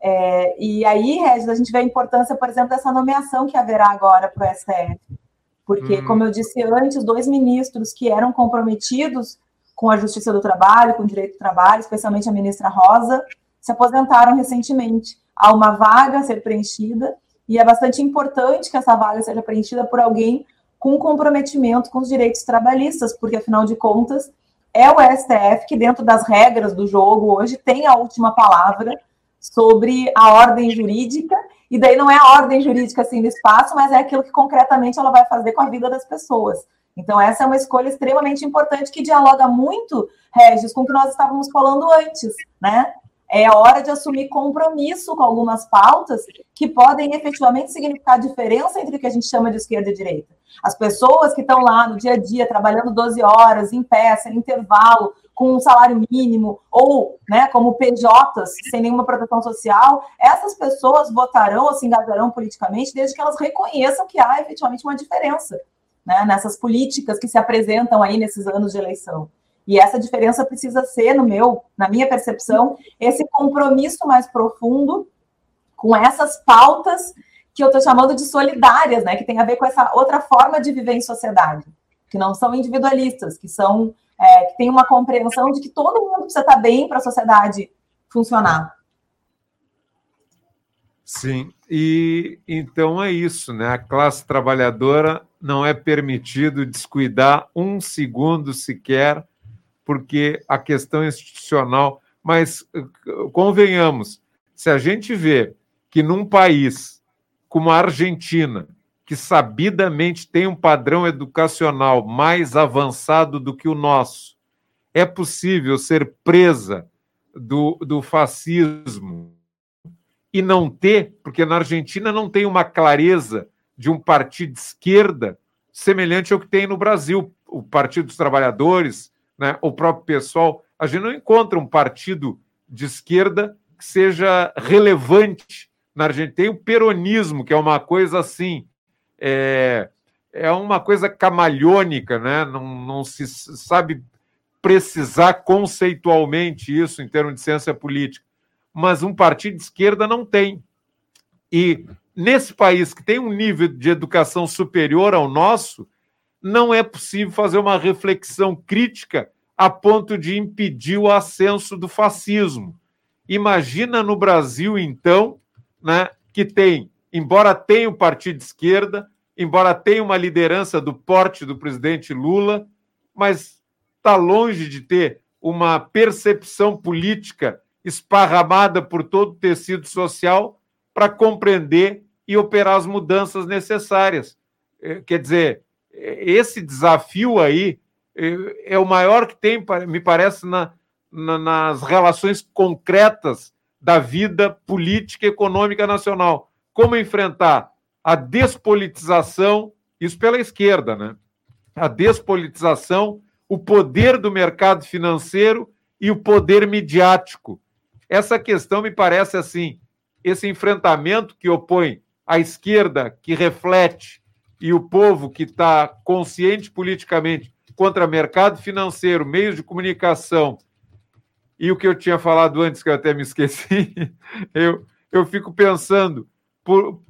É, e aí, Regis, a gente vê a importância, por exemplo, dessa nomeação que haverá agora para o STF. Porque, hum. como eu disse antes, dois ministros que eram comprometidos com a justiça do trabalho, com o direito do trabalho, especialmente a ministra Rosa, se aposentaram recentemente. Há uma vaga a ser preenchida, e é bastante importante que essa vaga seja preenchida por alguém com comprometimento com os direitos trabalhistas, porque afinal de contas é o STF que, dentro das regras do jogo hoje, tem a última palavra sobre a ordem jurídica, e daí não é a ordem jurídica assim no espaço, mas é aquilo que concretamente ela vai fazer com a vida das pessoas. Então, essa é uma escolha extremamente importante que dialoga muito, Regis, com o que nós estávamos falando antes, né? É a hora de assumir compromisso com algumas pautas que podem efetivamente significar diferença entre o que a gente chama de esquerda e direita. As pessoas que estão lá no dia a dia, trabalhando 12 horas, em pé, sem intervalo, com um salário mínimo, ou né, como PJs, sem nenhuma proteção social, essas pessoas votarão ou se engajarão politicamente desde que elas reconheçam que há efetivamente uma diferença né, nessas políticas que se apresentam aí nesses anos de eleição. E essa diferença precisa ser, no meu, na minha percepção, esse compromisso mais profundo com essas pautas que eu estou chamando de solidárias, né? Que tem a ver com essa outra forma de viver em sociedade, que não são individualistas, que são é, que tem uma compreensão de que todo mundo precisa estar bem para a sociedade funcionar. Sim, e então é isso, né? A classe trabalhadora não é permitido descuidar um segundo sequer, porque a questão institucional. Mas convenhamos, se a gente vê que num país como a Argentina, que sabidamente tem um padrão educacional mais avançado do que o nosso, é possível ser presa do, do fascismo e não ter, porque na Argentina não tem uma clareza de um partido de esquerda semelhante ao que tem no Brasil, o Partido dos Trabalhadores, né, o próprio pessoal. A gente não encontra um partido de esquerda que seja relevante na Argentina. Tem o peronismo, que é uma coisa assim, é, é uma coisa camalhônica, né? não, não se sabe precisar conceitualmente isso em termos de ciência política. Mas um partido de esquerda não tem. E nesse país que tem um nível de educação superior ao nosso, não é possível fazer uma reflexão crítica a ponto de impedir o ascenso do fascismo. Imagina no Brasil, então, né, que tem, embora tenha um partido de esquerda, embora tenha uma liderança do porte do presidente Lula, mas está longe de ter uma percepção política esparramada por todo o tecido social para compreender e operar as mudanças necessárias. É, quer dizer, é, esse desafio aí é, é o maior que tem, me parece, na, na, nas relações concretas da vida política e econômica nacional. Como enfrentar a despolitização, isso pela esquerda, né? A despolitização, o poder do mercado financeiro e o poder midiático. Essa questão me parece assim, esse enfrentamento que opõe a esquerda, que reflete, e o povo que está consciente politicamente contra mercado financeiro, meios de comunicação e o que eu tinha falado antes, que eu até me esqueci, eu, eu fico pensando, por,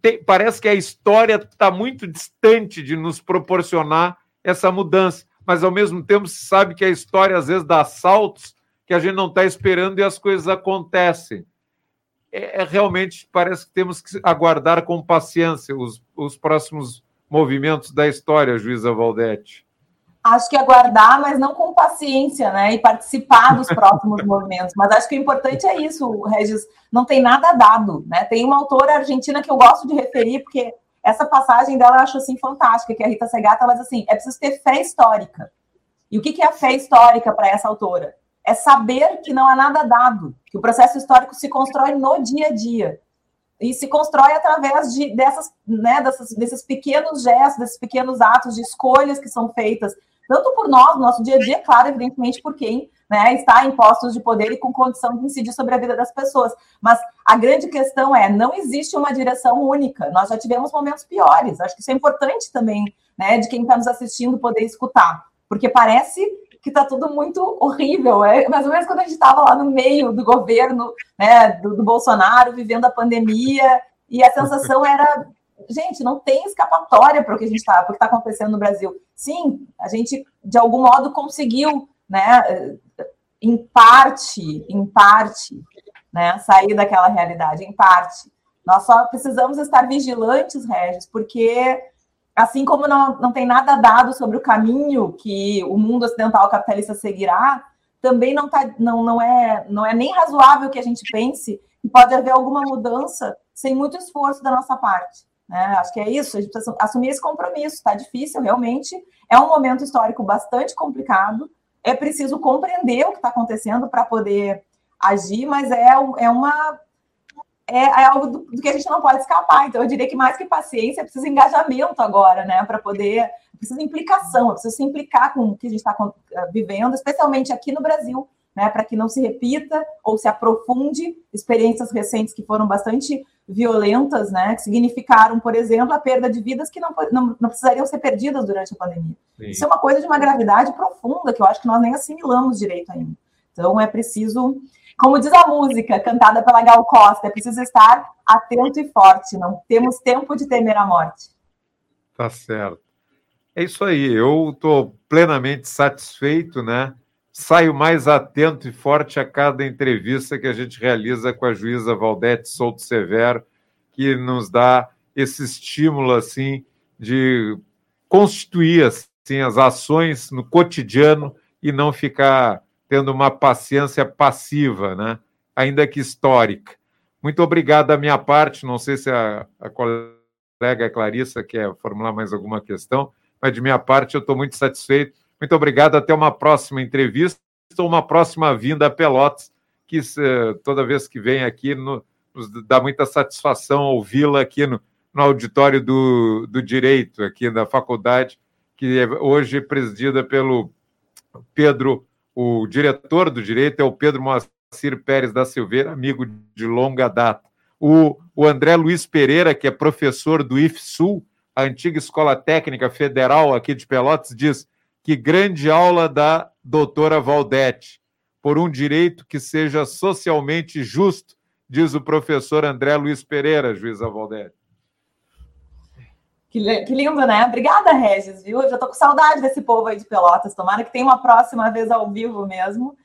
tem, parece que a história está muito distante de nos proporcionar essa mudança, mas ao mesmo tempo se sabe que a história às vezes dá saltos que a gente não está esperando e as coisas acontecem. É, é, realmente parece que temos que aguardar com paciência os, os próximos movimentos da história, juíza Valdete acho que aguardar, mas não com paciência, né? E participar dos próximos movimentos. Mas acho que o importante é isso, Regis. Não tem nada dado, né? Tem uma autora argentina que eu gosto de referir, porque essa passagem dela eu acho assim fantástica, que é a Rita Segata, ela diz assim: é preciso ter fé histórica. E o que é a fé histórica para essa autora? É saber que não há nada dado, que o processo histórico se constrói no dia a dia e se constrói através de, dessas, né, dessas, desses pequenos gestos, desses pequenos atos de escolhas que são feitas tanto por nós, no nosso dia a dia, claro, evidentemente por quem né, está em postos de poder e com condição de incidir sobre a vida das pessoas. Mas a grande questão é, não existe uma direção única. Nós já tivemos momentos piores. Acho que isso é importante também, né, de quem está nos assistindo poder escutar, porque parece que está tudo muito horrível. É mais ou menos quando a gente estava lá no meio do governo, né, do, do Bolsonaro, vivendo a pandemia, e a sensação era gente, não tem escapatória para o que a gente está, que está acontecendo no Brasil. Sim, a gente de algum modo conseguiu, né, em parte, em parte, né, sair daquela realidade, em parte. Nós só precisamos estar vigilantes, Regis, porque assim como não, não tem nada dado sobre o caminho que o mundo ocidental capitalista seguirá, também não, tá, não, não, é, não é nem razoável que a gente pense que pode haver alguma mudança sem muito esforço da nossa parte. Né? Acho que é isso, a gente precisa assumir esse compromisso, está difícil, realmente. É um momento histórico bastante complicado, é preciso compreender o que está acontecendo para poder agir, mas é, é uma. É, é algo do, do, que a gente não pode escapar. Então, eu diria que mais que paciência, preciso engajamento agora, né? Para poder. Precisa implicação, preciso se implicar com o que a gente está eh, vivendo, especialmente aqui no Brasil, né, para que não se repita ou se aprofunde experiências recentes que foram bastante violentas, né, que significaram, por exemplo, a perda de vidas que não, não, não precisariam ser perdidas durante a pandemia. Sim. Isso é uma coisa de uma gravidade profunda que eu acho que nós nem assimilamos direito ainda. Então é preciso, como diz a música cantada pela Gal Costa, é preciso estar atento e forte, não temos tempo de temer a morte. Tá certo. É isso aí, eu estou plenamente satisfeito, né? Saio mais atento e forte a cada entrevista que a gente realiza com a juíza Valdete Souto Severo, que nos dá esse estímulo assim de constituir assim, as ações no cotidiano e não ficar tendo uma paciência passiva, né? ainda que histórica. Muito obrigado da minha parte, não sei se a, a colega Clarissa quer formular mais alguma questão, mas de minha parte eu estou muito satisfeito muito obrigado. Até uma próxima entrevista ou uma próxima vinda a Pelotas, que toda vez que vem aqui no, nos dá muita satisfação ouvi-la aqui no, no auditório do, do Direito, aqui da faculdade, que é hoje presidida pelo Pedro, o diretor do Direito é o Pedro Moacir Pérez da Silveira, amigo de longa data. O, o André Luiz Pereira, que é professor do IFSUL, a antiga Escola Técnica Federal aqui de Pelotas, diz que grande aula da doutora Valdete, por um direito que seja socialmente justo, diz o professor André Luiz Pereira, juíza Valdete. Que, que lindo, né? Obrigada, Regis, viu? Eu já tô com saudade desse povo aí de Pelotas. Tomara que tenha uma próxima vez ao vivo mesmo.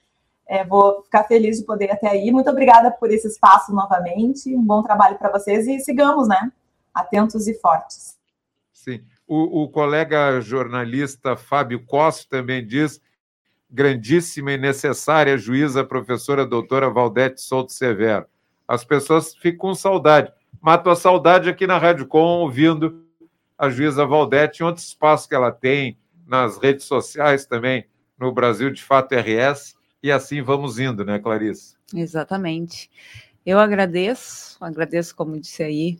É, vou ficar feliz de poder ir até aí. Muito obrigada por esse espaço novamente. Um bom trabalho para vocês e sigamos, né? Atentos e fortes. Sim. O, o colega jornalista Fábio Costa também diz grandíssima e necessária juíza, professora doutora Valdete Souto Severo. As pessoas ficam com saudade. Mato a saudade aqui na Rádio Com, ouvindo a juíza Valdete em outro espaço que ela tem, nas redes sociais também, no Brasil de Fato RS, e assim vamos indo, né, Clarice? Exatamente. Eu agradeço, agradeço, como disse aí,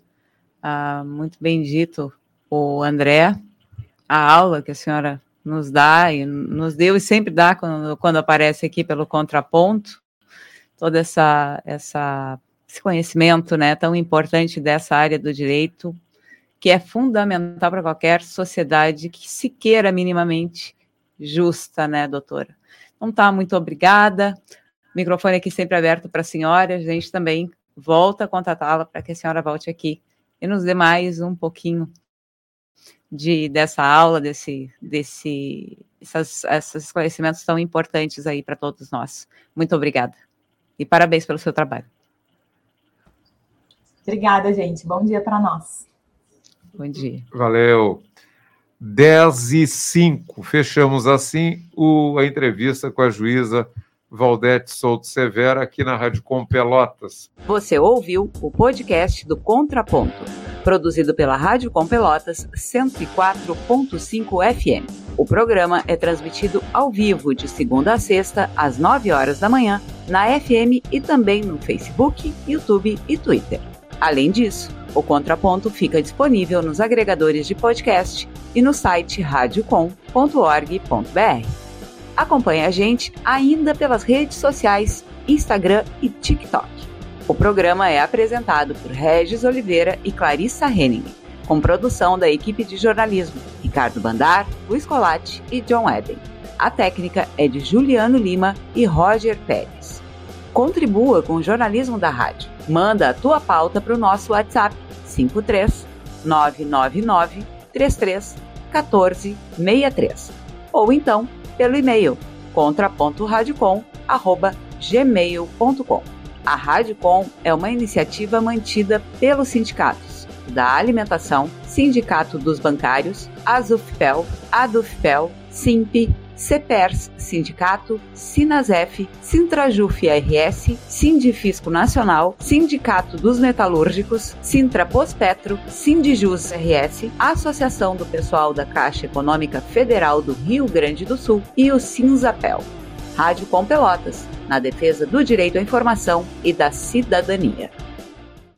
uh, muito bem dito, o André, a aula que a senhora nos dá e nos deu e sempre dá quando, quando aparece aqui pelo contraponto, todo essa, essa, esse conhecimento né, tão importante dessa área do direito, que é fundamental para qualquer sociedade que se queira minimamente justa, né, doutora? Então tá, muito obrigada. O microfone aqui sempre aberto para a senhora. A gente também volta a contatá-la para que a senhora volte aqui e nos dê mais um pouquinho de dessa aula, desse, desse, essas, esses esclarecimentos tão importantes aí para todos nós. Muito obrigada. E parabéns pelo seu trabalho. Obrigada, gente. Bom dia para nós. Bom dia. Valeu. 10 e 5. Fechamos assim o, a entrevista com a juíza Valdete Souto Severa aqui na Rádio Com Pelotas. Você ouviu o podcast do Contraponto, produzido pela Rádio Com Pelotas 104.5 FM. O programa é transmitido ao vivo de segunda a sexta, às 9 horas da manhã, na FM e também no Facebook, YouTube e Twitter. Além disso, o Contraponto fica disponível nos agregadores de podcast e no site radiocom.org.br. Acompanhe a gente ainda pelas redes sociais, Instagram e TikTok. O programa é apresentado por Regis Oliveira e Clarissa Henning, com produção da equipe de jornalismo Ricardo Bandar, Luiz Colatti e John Eben. A técnica é de Juliano Lima e Roger Pérez. Contribua com o jornalismo da rádio. Manda a tua pauta para o nosso WhatsApp 53 999 33 14 63 ou então pelo e-mail contra.radiocom@gmail.com. A Radiocom é uma iniciativa mantida pelos sindicatos da Alimentação, Sindicato dos Bancários, Azufpel, Adufpel, Simp, CEPERS, Sindicato, Sinasef, Sintrajuf RS, Sindifisco Nacional, Sindicato dos Metalúrgicos, Sintra Pospetro, Sindijus RS, Associação do Pessoal da Caixa Econômica Federal do Rio Grande do Sul e o Sinzapel. Rádio Com Pelotas, na defesa do direito à informação e da cidadania.